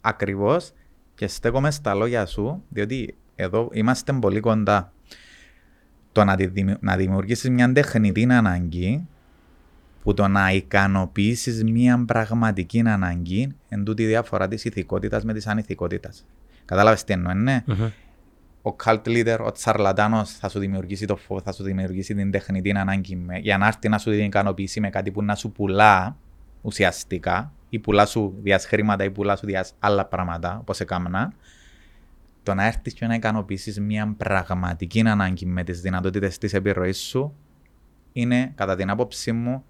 Ακριβώς και στέκομαι στα λόγια σου, διότι εδώ είμαστε πολύ κοντά. Το να, τη δημιου- να δημιουργήσεις μια τεχνητή ανάγκη που το να ικανοποιήσεις μια πραγματική ανάγκη εν τούτη η διαφορά της ηθικότητας με της ανηθικότητας. Κατάλαβες τι εννοώ, ναι. Ο cult leader, ο τσαρλατάνος θα σου δημιουργήσει το φόβο, θα σου δημιουργήσει την τεχνητή ανάγκη με, για να έρθει να σου την ικανοποιήσει με κάτι που να σου πουλά ουσιαστικά ή πουλά σου διας χρήματα ή πουλά σου διας άλλα πράγματα όπως έκανα. Το να έρθεις και να ικανοποιήσεις μια πραγματική ανάγκη με τις δυνατότητες της επιρροής σου είναι, κατά την άποψή μου,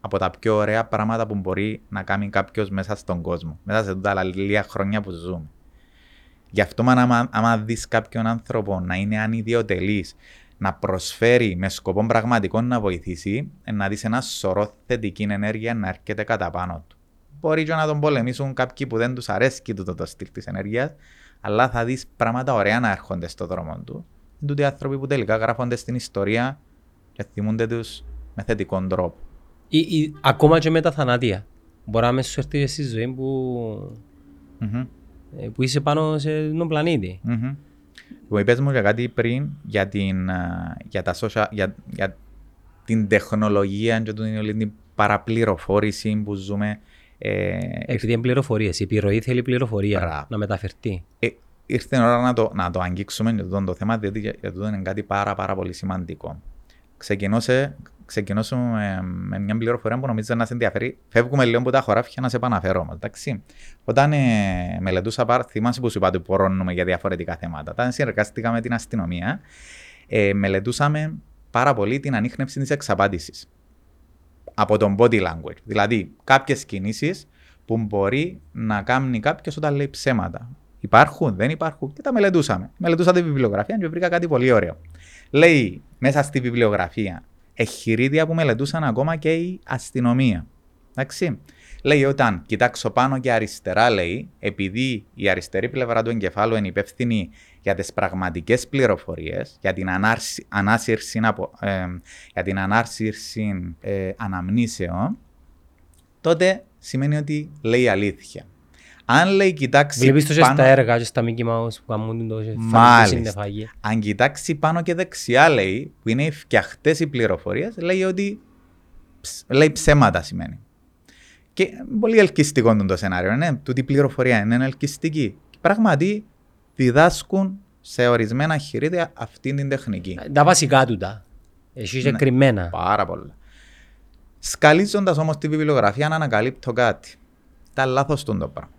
από τα πιο ωραία πράγματα που μπορεί να κάνει κάποιος μέσα στον κόσμο. Μέσα σε τα λίγα χρόνια που ζούμε. Γι' αυτό, άμα, άμα δεις κάποιον άνθρωπο να είναι ανιδιοτελής, να προσφέρει με σκοπό πραγματικό να βοηθήσει, να δεις ένα σωρό θετική ενέργεια να έρχεται κατά πάνω του. Μπορεί και να τον πολεμήσουν κάποιοι που δεν τους αρέσει το, το στυλ της ενέργειας, αλλά θα δεις πράγματα ωραία να έρχονται στον δρόμο του. Είναι τούτοι άνθρωποι που τελικά γράφονται στην ιστορία και θυμούνται τους με θετικό τρόπο. Ή, ή, ακόμα και με τα θανάτια. Μπορεί να μες σου έρθει στη ζωή που, Mm-hmm. ε, που είσαι πάνω σε έναν πλανήτη. Mm-hmm. Λοιπόν, είπες μου για κάτι πριν για την, α, για τα social, για, για την τεχνολογία και την όλη την παραπληροφόρηση που ζούμε. Ε, Επειδή είναι πληροφορίες. Η επιρροή θέλει πληροφορία Μπράβο. να μεταφερθεί. ε, ήρθε η ώρα να το, να το αγγίξουμε για αυτό το θέμα, διότι για, για αυτό είναι κάτι πάρα, πάρα πολύ σημαντικό. Ξεκινώσε, ξεκινώσουμε με, με μια πληροφορία που νομίζω να σε ενδιαφέρει. Φεύγουμε λίγο από τα χωράφια να σε επαναφέρω όμως, εντάξει. Όταν ε, μελετούσα, πάρα- θυμάσαι που σου είπα ότι πορώνουμε για διαφορετικά θέματα. Όταν συνεργαστήκα με την αστυνομία, ε, μελετούσαμε πάρα πολύ την ανείχνευση της εξαπάντησης από τον body language. Δηλαδή, κάποιες κινήσεις που μπορεί να κάνει κάποιος όταν λέει ψέματα. Υπάρχουν, δεν υπάρχουν και τα μελετούσαμε. Μελετούσα τη βιβλιογραφία και βρήκα κάτι πολύ ωραίο. Λέει μέσα στη βιβλιογραφία εχειρίδια που μελετούσαν ακόμα και η αστυνομία. Εντάξει. Λέει όταν κοιτάξω πάνω και αριστερά, λέει, επειδή η αριστερή πλευρά του εγκεφάλου είναι υπεύθυνη για τις πραγματικές πληροφορίες, για την ανάρση, ανάσυρση, απο- ε, για την ανάσυρση ε, αναμνήσεων, τότε σημαίνει ότι λέει αλήθεια. Αν λέει κοιτάξει Βλέπεις το και πάνω, στα έργα και στα Mickey Mouse που κάνουν το και Μάλιστα. φάνηκε συννεφάγη. αν κοιτάξει πάνω και δεξιά λέει, που είναι οι φτιαχτές οι πληροφορίες, λέει ότι ψ- λέει ψέματα σημαίνει. Και πολύ ελκυστικό είναι το σενάριο, ναι, τούτη η πληροφορία είναι ελκυστική. Και πράγματι διδάσκουν σε ορισμένα χειρίδια αυτή την τεχνική. Τα βασικά του τα. Εσύ και Ναι. κρυμμένα. Πάρα πολλά. Σκαλίζοντας όμως τη βιβλιογραφία, να ανακαλύπτω κάτι. Ήταν λάθος το πράγμα.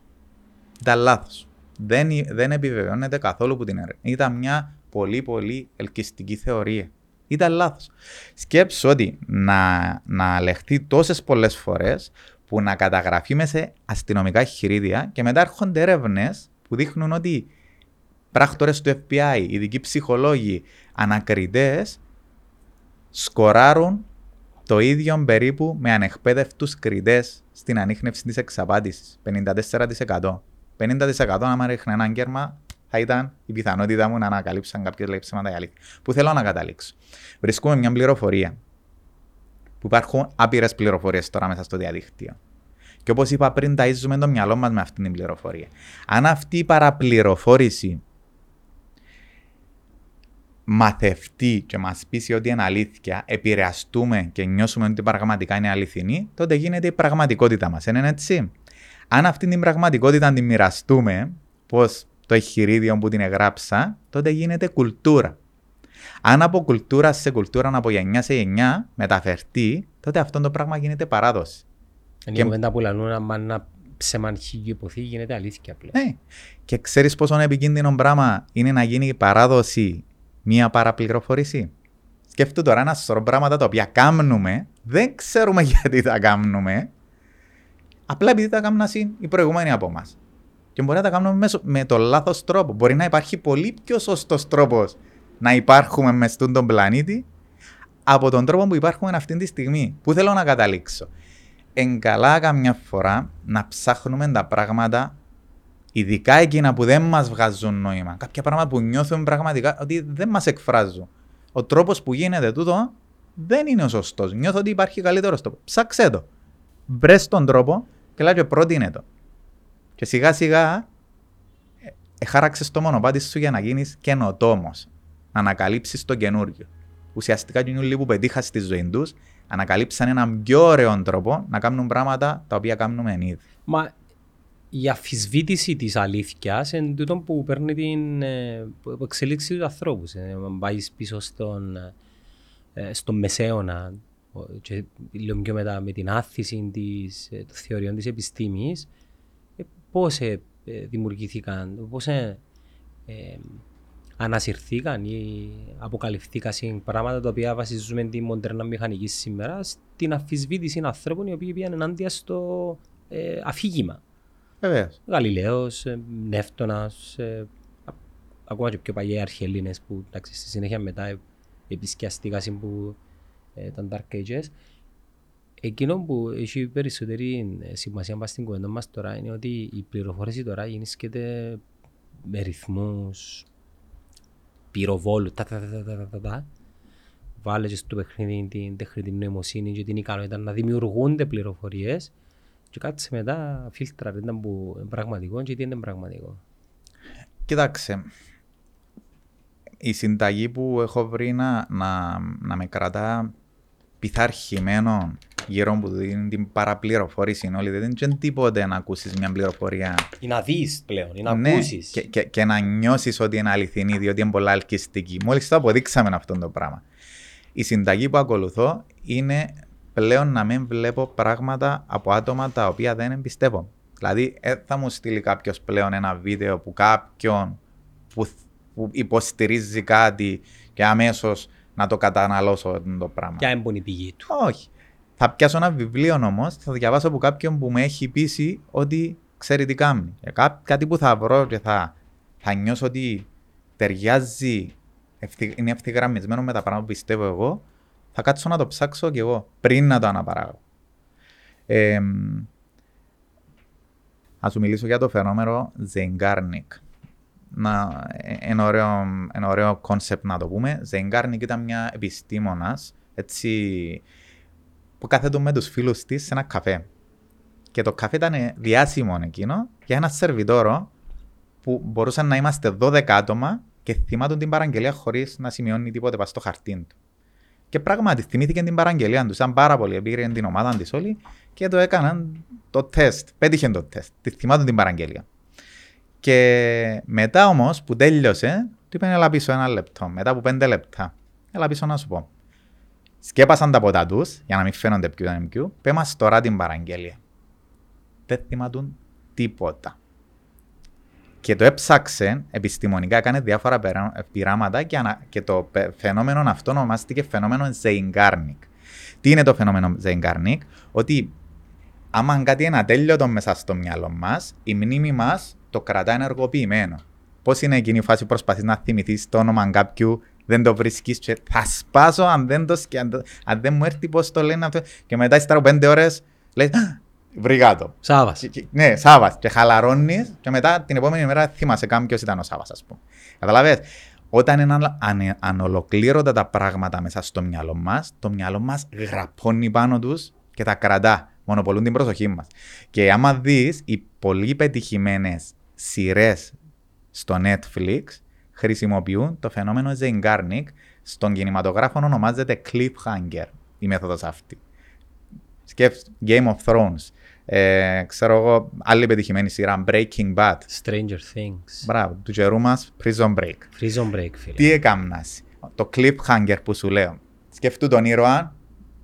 Ήταν λάθος. Δεν, δεν επιβεβαιώνεται καθόλου που την έρευνα. Ήταν μια πολύ πολύ ελκυστική θεωρία. Ήταν λάθος. Σκέψου ότι να, να λεχθεί τόσες πολλές φορές που να καταγραφεί μέσα σε αστυνομικά χειρίδια και μετά έρχονται έρευνες που δείχνουν ότι πράκτορες του FBI, ειδικοί ψυχολόγοι, ανακριτές σκοράρουν το ίδιο περίπου με ανεκπαίδευτους κριτές στην ανείχνευση της εξαπάτησης. 54%. 50% άμα ρίχνει ένα κέρμα θα ήταν η πιθανότητα μου να ανακαλύψαν κάποιες λέει ψέματα η αλήθεια. Που θέλω να καταλήξω. Βρισκούμε μια πληροφορία που υπάρχουν άπειρες πληροφορίες τώρα μέσα στο διαδίκτυο. Και όπως είπα πριν, ταΐζουμε το μυαλό μας με αυτή την πληροφορία. Αν αυτή η παραπληροφόρηση μαθευτεί και μας πείσει ότι είναι αλήθεια, επηρεαστούμε και νιώσουμε ότι πραγματικά είναι αληθινή, τότε γίνεται η πραγματικότητα μας. Είναι έτσι. Αν αυτή την πραγματικότητα την μοιραστούμε, πώ το εγχειρίδιο που την εγγράψα, τότε γίνεται κουλτούρα. Αν από κουλτούρα σε κουλτούρα, από γενιά σε γενιά μεταφερθεί, τότε αυτό το πράγμα γίνεται παράδοση. Είναι Και- η κουβέντα που λαλούν, αν ένα ψεμαρχή υποθεί, γίνεται αλήθεια πλέον. Ναι. Και ξέρεις πόσο επικίνδυνο πράγμα είναι να γίνει η παράδοση μία παραπληροφόρηση; Σκέφτομαι τώρα ένα σωρό πράγματα τα οποία κάνουμε, δεν ξέρουμε [laughs] γιατί τα κάνουμε, απλά επειδή τα κάνουν ασύ οι προηγούμενοι από εμάς. Και μπορεί να τα κάνουμε μέσω- με το λάθος τρόπο. Μπορεί να υπάρχει πολύ πιο σωστός τρόπος να υπάρχουμε μες στον τον πλανήτη από τον τρόπο που υπάρχουμε αυτή τη στιγμή. Πού θέλω να καταλήξω. Εν καλά καμιά φορά να ψάχνουμε τα πράγματα ειδικά εκείνα που δεν μας βγάζουν νόημα. Κάποια πράγματα που νιώθουμε πραγματικά ότι δεν μας εκφράζουν. Ο τρόπος που γίνεται τούτο δεν είναι ο σωστός. Νιώθω ότι υπάρχει καλύτερος τρόπος. Ψάξε το. Βρες τον τρόπο και λέει και πρότεινε το. Και σιγά σιγά ε, εχάραξες το μονοπάτι σου για να γίνεις καινοτόμος. Να ανακαλύψεις το καινούριο. Ουσιαστικά οι όλοι που πετύχαν στη ζωή τους ανακαλύψαν έναν πιο ωραίο τρόπο να κάνουν πράγματα τα οποία κάνουμε ήδη. Μα η αφισβήτηση της αλήθειας είναι τούτο που παίρνει την ε, που που εξελίξει τους ανθρώπους. Ε, αν πάει πίσω στον, ε, στον μεσαίωνα ο- και λίγο πιο μετά με την άθηση της, ε, των θεωριών της επιστήμης, ε, πώς ε, ε, δημιουργήθηκαν, πώς ε, ε, ανασυρθήκαν ή αποκαλυφθήκαν σε πράγματα τα οποία βασίζουμε τη μοντέρνα μηχανική σήμερα στην αφισβήτηση ανθρώπων οι οποίοι πήγαν ενάντια στο ε, αφήγημα. Βεβαίως. Γαλιλαίος, ε, Νεύτωνας, ε, α- ακόμα και πιο παλιοί αρχαιελίνες που εντάξει, στη συνέχεια μετά ε, επισκιαστήκαν που ε, ήταν Dark Ages. Εκείνο που έχει περισσότερη ε, σημασία μας στην κουβέντα μας τώρα είναι ότι η πληροφόρηση τώρα γεννήσκεται με ρυθμούς πυροβόλου, τα, τα, τα, τα, τα, τα, τα. Βάλε και στο παιχνίδι την τεχνητή νοημοσύνη και την ικανότητα να δημιουργούνται πληροφορίες και κάτσε μετά φίλτρα ήταν που είναι πραγματικό και τι είναι πραγματικό. Κοίταξε, η συνταγή που έχω βρει να, να, να με κρατά πειθαρχημένο γύρω από την, την παραπληροφόρηση είναι όλη. Δεν είναι τίποτε να ακούσεις μια πληροφορία Ή να δεις πλέον, ή να Ναι, ακούσεις. και, και, και να νιώσεις ότι είναι αληθινή, διότι είναι πολλά ελκυστική. Μόλις το αποδείξαμε αυτό το πράγμα. Η συνταγή που ακολουθώ είναι πλέον να μην βλέπω πράγματα από άτομα τα οποία δεν εμπιστεύω. Δηλαδή, ε, θα μου στείλει κάποιος πλέον ένα βίντεο που κάποιον που, που υποστηρίζει κάτι και αμέσως να το καταναλώσω το πράγμα. Ποια είναι η πηγή του; Όχι. Θα πιάσω ένα βιβλίο όμως, θα διαβάσω από κάποιον που με έχει πείσει ότι ξέρει τι κάνει. Για κά- κάτι που θα βρω και θα, θα νιώσω ότι ταιριάζει, ευθυ- είναι ευθυγραμμισμένο με τα πράγματα που πιστεύω εγώ, θα κάτσω να το ψάξω κι εγώ πριν να το αναπαράγω. Ε, Ας σου μιλήσω για το φαινόμενο Zeigarnik. Να, ε, ένα ωραίο, ένα ωραίο κόνσεπτ να το πούμε. Zeigarnik ήταν μια επιστήμονας έτσι, που κάθεται με τους φίλους της σε ένα καφέ. Και το καφέ ήταν διάσημο εκείνο για ένα σερβιτόρο που μπορούσαν να είμαστε 12 άτομα και θυμάτων την παραγγελία χωρίς να σημειώνει τίποτε πας στο χαρτί του. Και πράγματι θυμήθηκε την παραγγελία τους. Ήταν πάρα πολύ. Πήρε την ομάδα της όλη και το έκαναν το τεστ. Πέτυχε το τεστ. Τη θυμάτων την παραγγελία. Και μετά όμως που τέλειωσε, του είπαν έλα πίσω ένα λεπτό. Μετά από πέντε λεπτά. Έλα πίσω να σου πω. Σκέπασαν τα ποτά τους για να μην φαίνονται ποιου ήταν ποιου. Πε μας τώρα την παραγγελία. Δεν θυμάτουν τίποτα. Και το έψαξε επιστημονικά, έκανε διάφορα περα- πειράματα και, ανα- και το πε- φαινόμενο αυτό ονομάστηκε φαινόμενο Zeigarnik. Τι είναι το φαινόμενο Zeigarnik? Ότι άμα κάτι είναι ατέλειωτο μέσα στο μυαλό μας, η μνήμη μας το κρατά ενεργοποιημένο. Πώς είναι εκείνη η φάση που προσπαθείς να θυμηθείς το όνομα κάποιου, δεν το βρίσκεις και θα σπάσω αν δεν, το, σκε- αν, το- αν δεν μου έρθει πώ το λένε αυτό. Και μετά, ύστερα από πέντε ώρες, λες, βρήκα το. Σάβας. Και- και- ναι, Σάβας. Και χαλαρώνεις, και μετά την επόμενη μέρα θυμάσαι κάποιο ήταν ο Σάβας, ας πούμε. Καταλαβες; Όταν είναι αν, αν, ανολοκλήρωτα τα πράγματα μέσα στο μυαλό μας, το μυαλό μας γραπώνει πάνω τους και τα κρατά. Μονοπολούν την προσοχή μας. Και άμα δεις, οι πολύ πετυχημένες σειρές στο Netflix χρησιμοποιούν το φαινόμενο Zeigarnik. Στον κινηματογράφο ονομάζεται cliffhanger η μέθοδος αυτή. Σκέφτομαι Game of Thrones. Ε, ξέρω εγώ, άλλη πετυχημένη σειρά, Breaking Bad. Stranger Things. Μπράβο, του καιρού μας, Prison Break. Prison Break, φίλε. Τι έκαμνας, το cliffhanger που σου λέω. Σκεφτού τον ήρωα,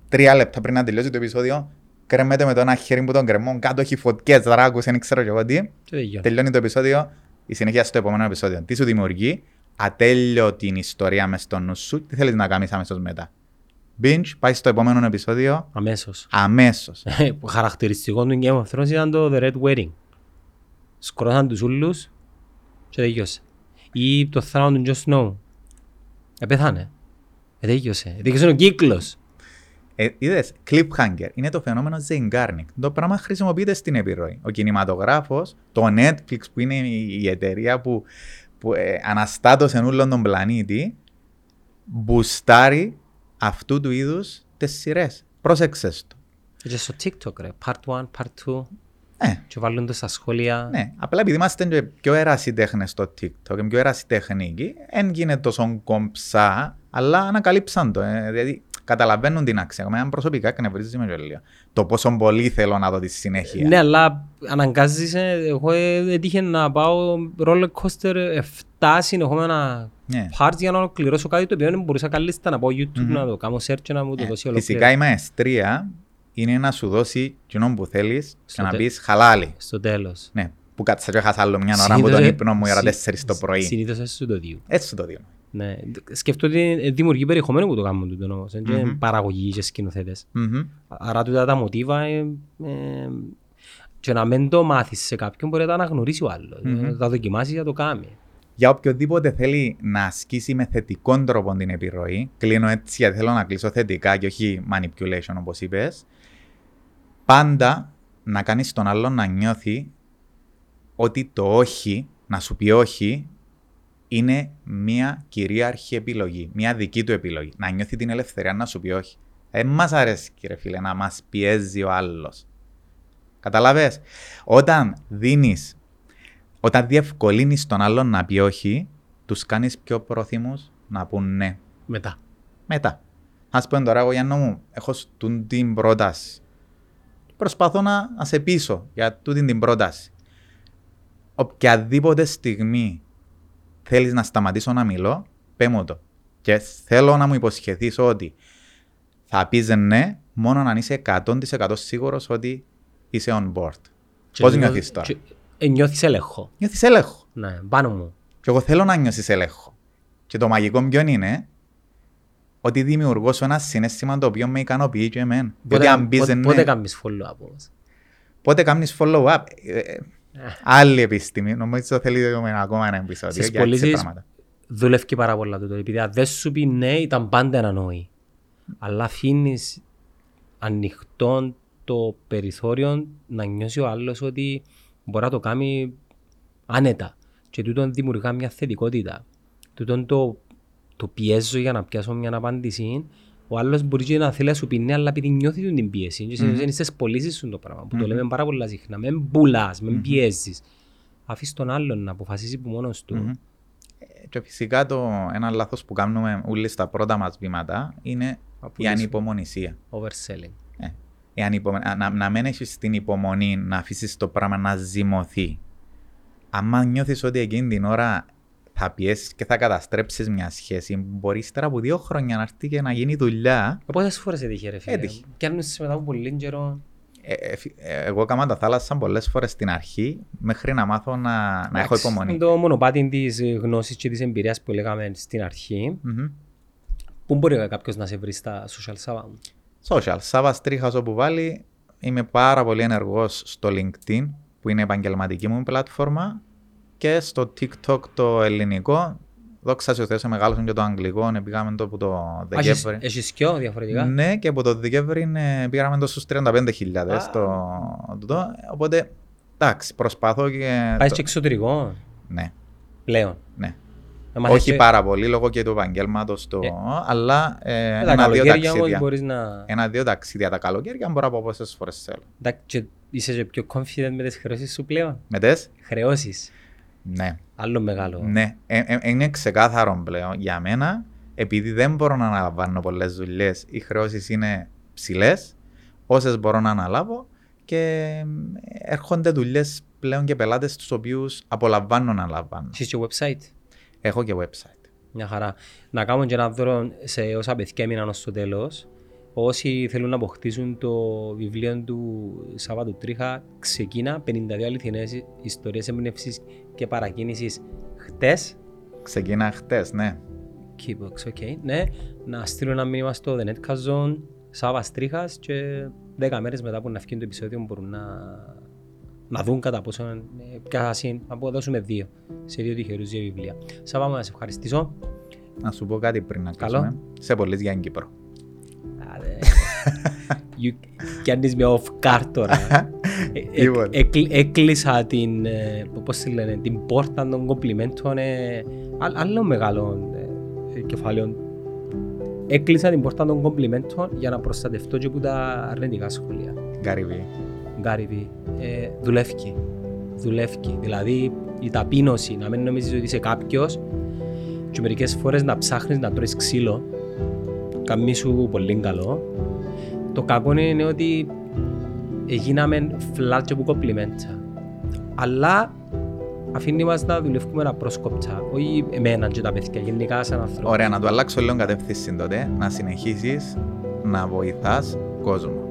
τρία λεπτά πριν να τελειώσει το επεισόδιο, κρεμέται με το ένα χέρι που τον κρεμώ, κάτω έχει φωτιές, δράκους, δεν ξέρω και εγώ τι. Και τελειώνει. Τελειώνει το επεισόδιο, η συνέχεια στο επόμενο επεισόδιο. Τι σου δημιουργεί, ατέλειωτη ιστορία μες στο νου σου, τι θέλεις να κάνεις αμέσως μετά. Binge, πάει στο επόμενο επεισόδιο Αμέσως. αμέσως. Που χαρακτηριστικό του Game of Thrones ήταν το The Red Wedding. Σκρώσαν τους ούλους και τελειώσε. Ή το θάνατο του Jon Snow. Επέθανε. Ε, τελειώσε. Ε, Τελειώσε ο κύκλος. Ε, είδες, cliffhanger είναι το φαινόμενο Zeigarnik. Το πράγμα χρησιμοποιείται στην επιρροή. Ο κινηματογράφος, το Netflix που είναι η, η εταιρεία που, που ε, αναστάτωσε όλον τον πλανήτη, μπουστάρει αυτού του είδους τις σειρές. Πρόσεξες το. Και στο TikTok ρε. Part 1, part 2. Ε, Και βάλουν το στα σχόλια. ναι, απλά επειδή είμαστε και πιο ερασιτέχνες στο TikTok και πιο ερασιτεχνικοί, δεν γίνεται τόσο κομψά, αλλά ανακαλύψαν το. Ε, δηλαδή, καταλαβαίνουν την αξία. Εμένα προσωπικά εκνευρίζει με και λίγο. Το πόσο πολύ θέλω να δω τη συνέχεια. Ναι, αλλά αναγκάζεσαι, εγώ ε, έτυχε να πάω roller coaster 7 συνεχόμενα Ναι. parts για να ολοκληρώσω κάτι το οποίο δεν μπορούσα καλύτερα να πάω YouTube να το κάνω search και να μου το Ε, δώσει Φυσικά ολοκληρώ. η μαεστρία είναι να σου δώσει κοινό που θέλεις και Στο να τε- πεις χαλάλι. Στο τέλος. Ναι. που κάτσα και χάσα άλλο μια ώρα από Συνήθως, τον ε, ύπνο μου η ώρα συ- 4 το πρωί. Συνήθως έτσι το δύο. Έτσι το δίνω. Ναι. Σκεφτώ ότι ε, δημιουργεί περιεχομένο που το κάνουν τούτο όμως. Είναι Μμμ. παραγωγή και σκηνοθέτες. Μμμ. Άρα τούτα τα μοτίβα ε, ε, και να μην το μάθεις σε κάποιον μπορεί να τα αναγνωρίσει ο άλλος. Μμμ. Να τα δοκιμάσεις για το κάνει. Για οποιοδήποτε θέλει να ασκήσει με θετικό τρόπο την επιρροή, κλείνω έτσι γιατί θέλω να κλείσω θετικά και όχι manipulation όπως είπες, πάντα να κάνεις τον άλλον να νιώθει ότι το όχι, να σου πει όχι, είναι μια κυρίαρχη επιλογή, μια δική του επιλογή. Να νιώθει την ελευθερία να σου πει όχι. Δεν μας αρέσει κύριε φίλε να μας πιέζει ο άλλος. Καταλαβες. Όταν δίνεις, όταν διευκολύνεις τον άλλον να πει όχι, τους κάνεις πιο πρόθυμους να πούν ναι. Μετά. Μετά. Ας πούμε τώρα, εγώ Γιάννο μου, έχω στούν την πρόταση. Προσπαθώ να, να σε πείσω για τούτη την πρόταση. Οποιαδήποτε στιγμή θέλεις να σταματήσω να μιλώ, πέ μου το. Και θέλω να μου υποσχεθείς ότι θα πεις ναι, μόνο αν είσαι 100% σίγουρος ότι είσαι on board. Και Πώς νιώ- νιώθεις τώρα; και- ε, Νιώθεις έλεγχο. Νιώθεις έλεγχο. Ναι, πάνω μου. Και εγώ θέλω να νιώσεις έλεγχο. Και το μαγικό ποιο είναι, ότι δημιουργώ σου ένα συνέστημα το οποίο με ικανοποιεί και εμένα. Διότι Πότε- αν πεις πότε- ναι, Πότε κάνεις follow-up όμως; πότε κάνεις follow-up; Ε, ε, Άλλη επιστήμη. Νομίζω θέλει με ακόμα ένα επεισόδιο Στις για έτσι πωλήσεις πράγματα. δουλεύει πάρα πολλά τούτο. Επειδή αν δεν σου πει ναι, ήταν πάντα ένα νόη. Αλλά αφήνεις ανοιχτό το περιθώριο να νιώσει ο άλλος ότι μπορεί να το κάνει άνετα. Και τούτο δημιουργά μια θετικότητα. Τούτο το, το πιέζω για να πιάσω μια απάντηση. Ο άλλος μπορεί και να θέλει να σου πει ναι, αλλά επειδή νιώθεις του την πίεση. Και συνήθως είναι στις πωλήσεις σου το πράγμα. Που το Μμμ. λέμε πάρα πολλά συχνά. Μην πουλάς, μην Μμμ. πιέζεις. Αφήσεις τον άλλον να αποφασίσει που μόνος του. Μμμ. Ε, Και φυσικά το ένα λάθος που κάνουμε όλοι στα πρώτα μας βήματα είναι η Απολύσου. ανυπομονησία. Overselling. Ε, η ανυπομο- να, να μην έχεις την υπομονή να αφήσεις το πράγμα να ζυμωθεί. Αν νιώθεις ότι εκείνη την ώρα θα πιέσεις και θα καταστρέψεις μια σχέση, μπορείς ύστερα από δύο χρόνια να έρθει και να γίνει δουλειά. Πόσες φορές έτυχε ρε φίλε; Έτυχε. Και αν είσαι μετά από πολύ καιρό. Ε, ε, φι- ε, εγώ έκανα τα θάλασσα πολλές φορές στην αρχή μέχρι να μάθω να, να έχω Εντάξει, υπομονή. είναι Το μονοπάτι της γνώσης και της εμπειρίας που λέγαμε στην αρχή. Μμμ. Πού μπορεί κάποιος να σε βρει στα social σάβα. Social. Σάβα Τρίχας όπου βάλει. Είμαι πάρα πολύ ενεργός στο LinkedIn που είναι η επαγγελματική μου πλατφόρμα και στο TikTok το ελληνικό. Δόξα τω Θεώ, μεγάλωσαν και το αγγλικό, ε, πήγαμε το που το Δεκέμβρη. Έχεις κοιό διαφορετικά; Ναι, και από το Δεκέμβρη ε, πήγαμε το στους 35.000 Α. το τούτο. Οπότε, εντάξει, προσπαθώ και... Πάει το- και εξωτερικό; Ναι, πλέον; ναι. Έμαθες Όχι και- πάρα πολύ λόγω και του επαγγέλματος το. Ε. αλλά ε, Τα ένα-δύο καλοκαίρια όμως ταξίδια. μπορείς να... Ένα-δύο ταξίδια τα καλοκαίρια μπορώ να πω πόσες φορές θέλω. Εντάξει, και Είσαι και πιο confident με τις χρεώσεις σου πλέον; Με τες, Χρεώσεις. Ναι. Άλλο μεγάλο. Ναι, ε, ε, είναι ξεκάθαρο πλέον για μένα, επειδή δεν μπορώ να αναλαμβάνω πολλές δουλειές, οι χρεώσεις είναι ψηλές, όσες μπορώ να αναλάβω και ε, έρχονται δουλειές πλέον και πελάτες τους οποίους απολαμβάνω να λαμβάνω. Έχεις και website; Έχω και website. Μια χαρά. Να κάνουμε και ένα δώρο σε όσα παιδιά έμειναν ως το τέλος. Όσοι θέλουν να αποκτήσουν το βιβλίο του Σάββατου Τρίχα, ξεκίνα 52 αληθινές ιστορίες έμπνευσης και παρακίνησης χτες. Ξεκίνα χτες, ναι. Keybox, ok. Ναι, να στείλουν ένα μήνυμα στο The Netcast Zone, Σάββας Τρίχας και 10 μέρες μετά που να βγει το επεισόδιο μπορούν να, να δουν κατά πόσο ε, ποια είναι. Να δώσουμε δύο, σε δύο τυχερούς δύο βιβλία. Σάββα μου, να σε ευχαριστήσω. Να σου πω κάτι πριν να Καλό. κλείσουμε. Σε πολλέ για την Κύπρο. Άρα, [laughs] you- Κάνεις με off card τώρα. [laughs] Ε, ε, Λοιπόν. εκλ- Έκλεισα την, ε, πώς τη λένε, την πόρτα των κομπλιμέντων ε, άλλ- άλλων μεγάλων ε, κεφαλαίων. Έκλεισα την πόρτα των κομπλιμέντων για να προστατευτώ και από τα αρνητικά σχόλια. Γκάριβι. Γκάριβι, ε, δουλεύει. Δουλεύει. Δηλαδή η ταπείνωση, να μην νομίζεις ότι είσαι κάποιος και μερικές φορές να ψάχνεις να τρώεις ξύλο, καμί σου πολύ καλό. Το κακό είναι ότι γίναμε φλάτ και από κομπλιμέντα. Αλλά αφήνει μας να δουλεύουμε απρόσκοπτα. Όχι εμένα και τα παιδιά, γενικά σαν άνθρωπο. Ωραία, να το αλλάξω λίγο κατεύθυνση τότε. Να συνεχίσεις να βοηθάς κόσμο.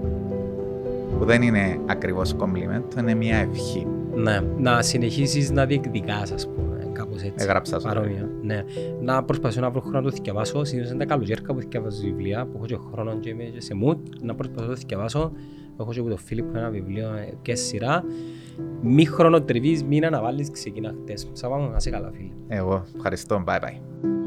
Που δεν είναι ακριβώς compliment, είναι μια ευχή. Ναι, να συνεχίσεις να διεκδικάς, ας πούμε, κάπως έτσι. Έγραψα σου, Παρόμοια, ναι. Να προσπαθήσω να βρω χρόνο να το θυκευάσω. Συνήθως είναι τα καλοκαίρια που θυκευάζω βιβλία, που έχω και χρόνο και είμαι και σε mood. Να προσπαθήσω να το θυκευάσω. Έχω και από τον Φίλιππο ένα βιβλίο ε, και σειρά. Μη χρονοτριβείς, μην αναβάλεις, ξεκινά χτες. Σαββάμου, να είσαι καλά φίλε. Εγώ ευχαριστώ. Bye bye.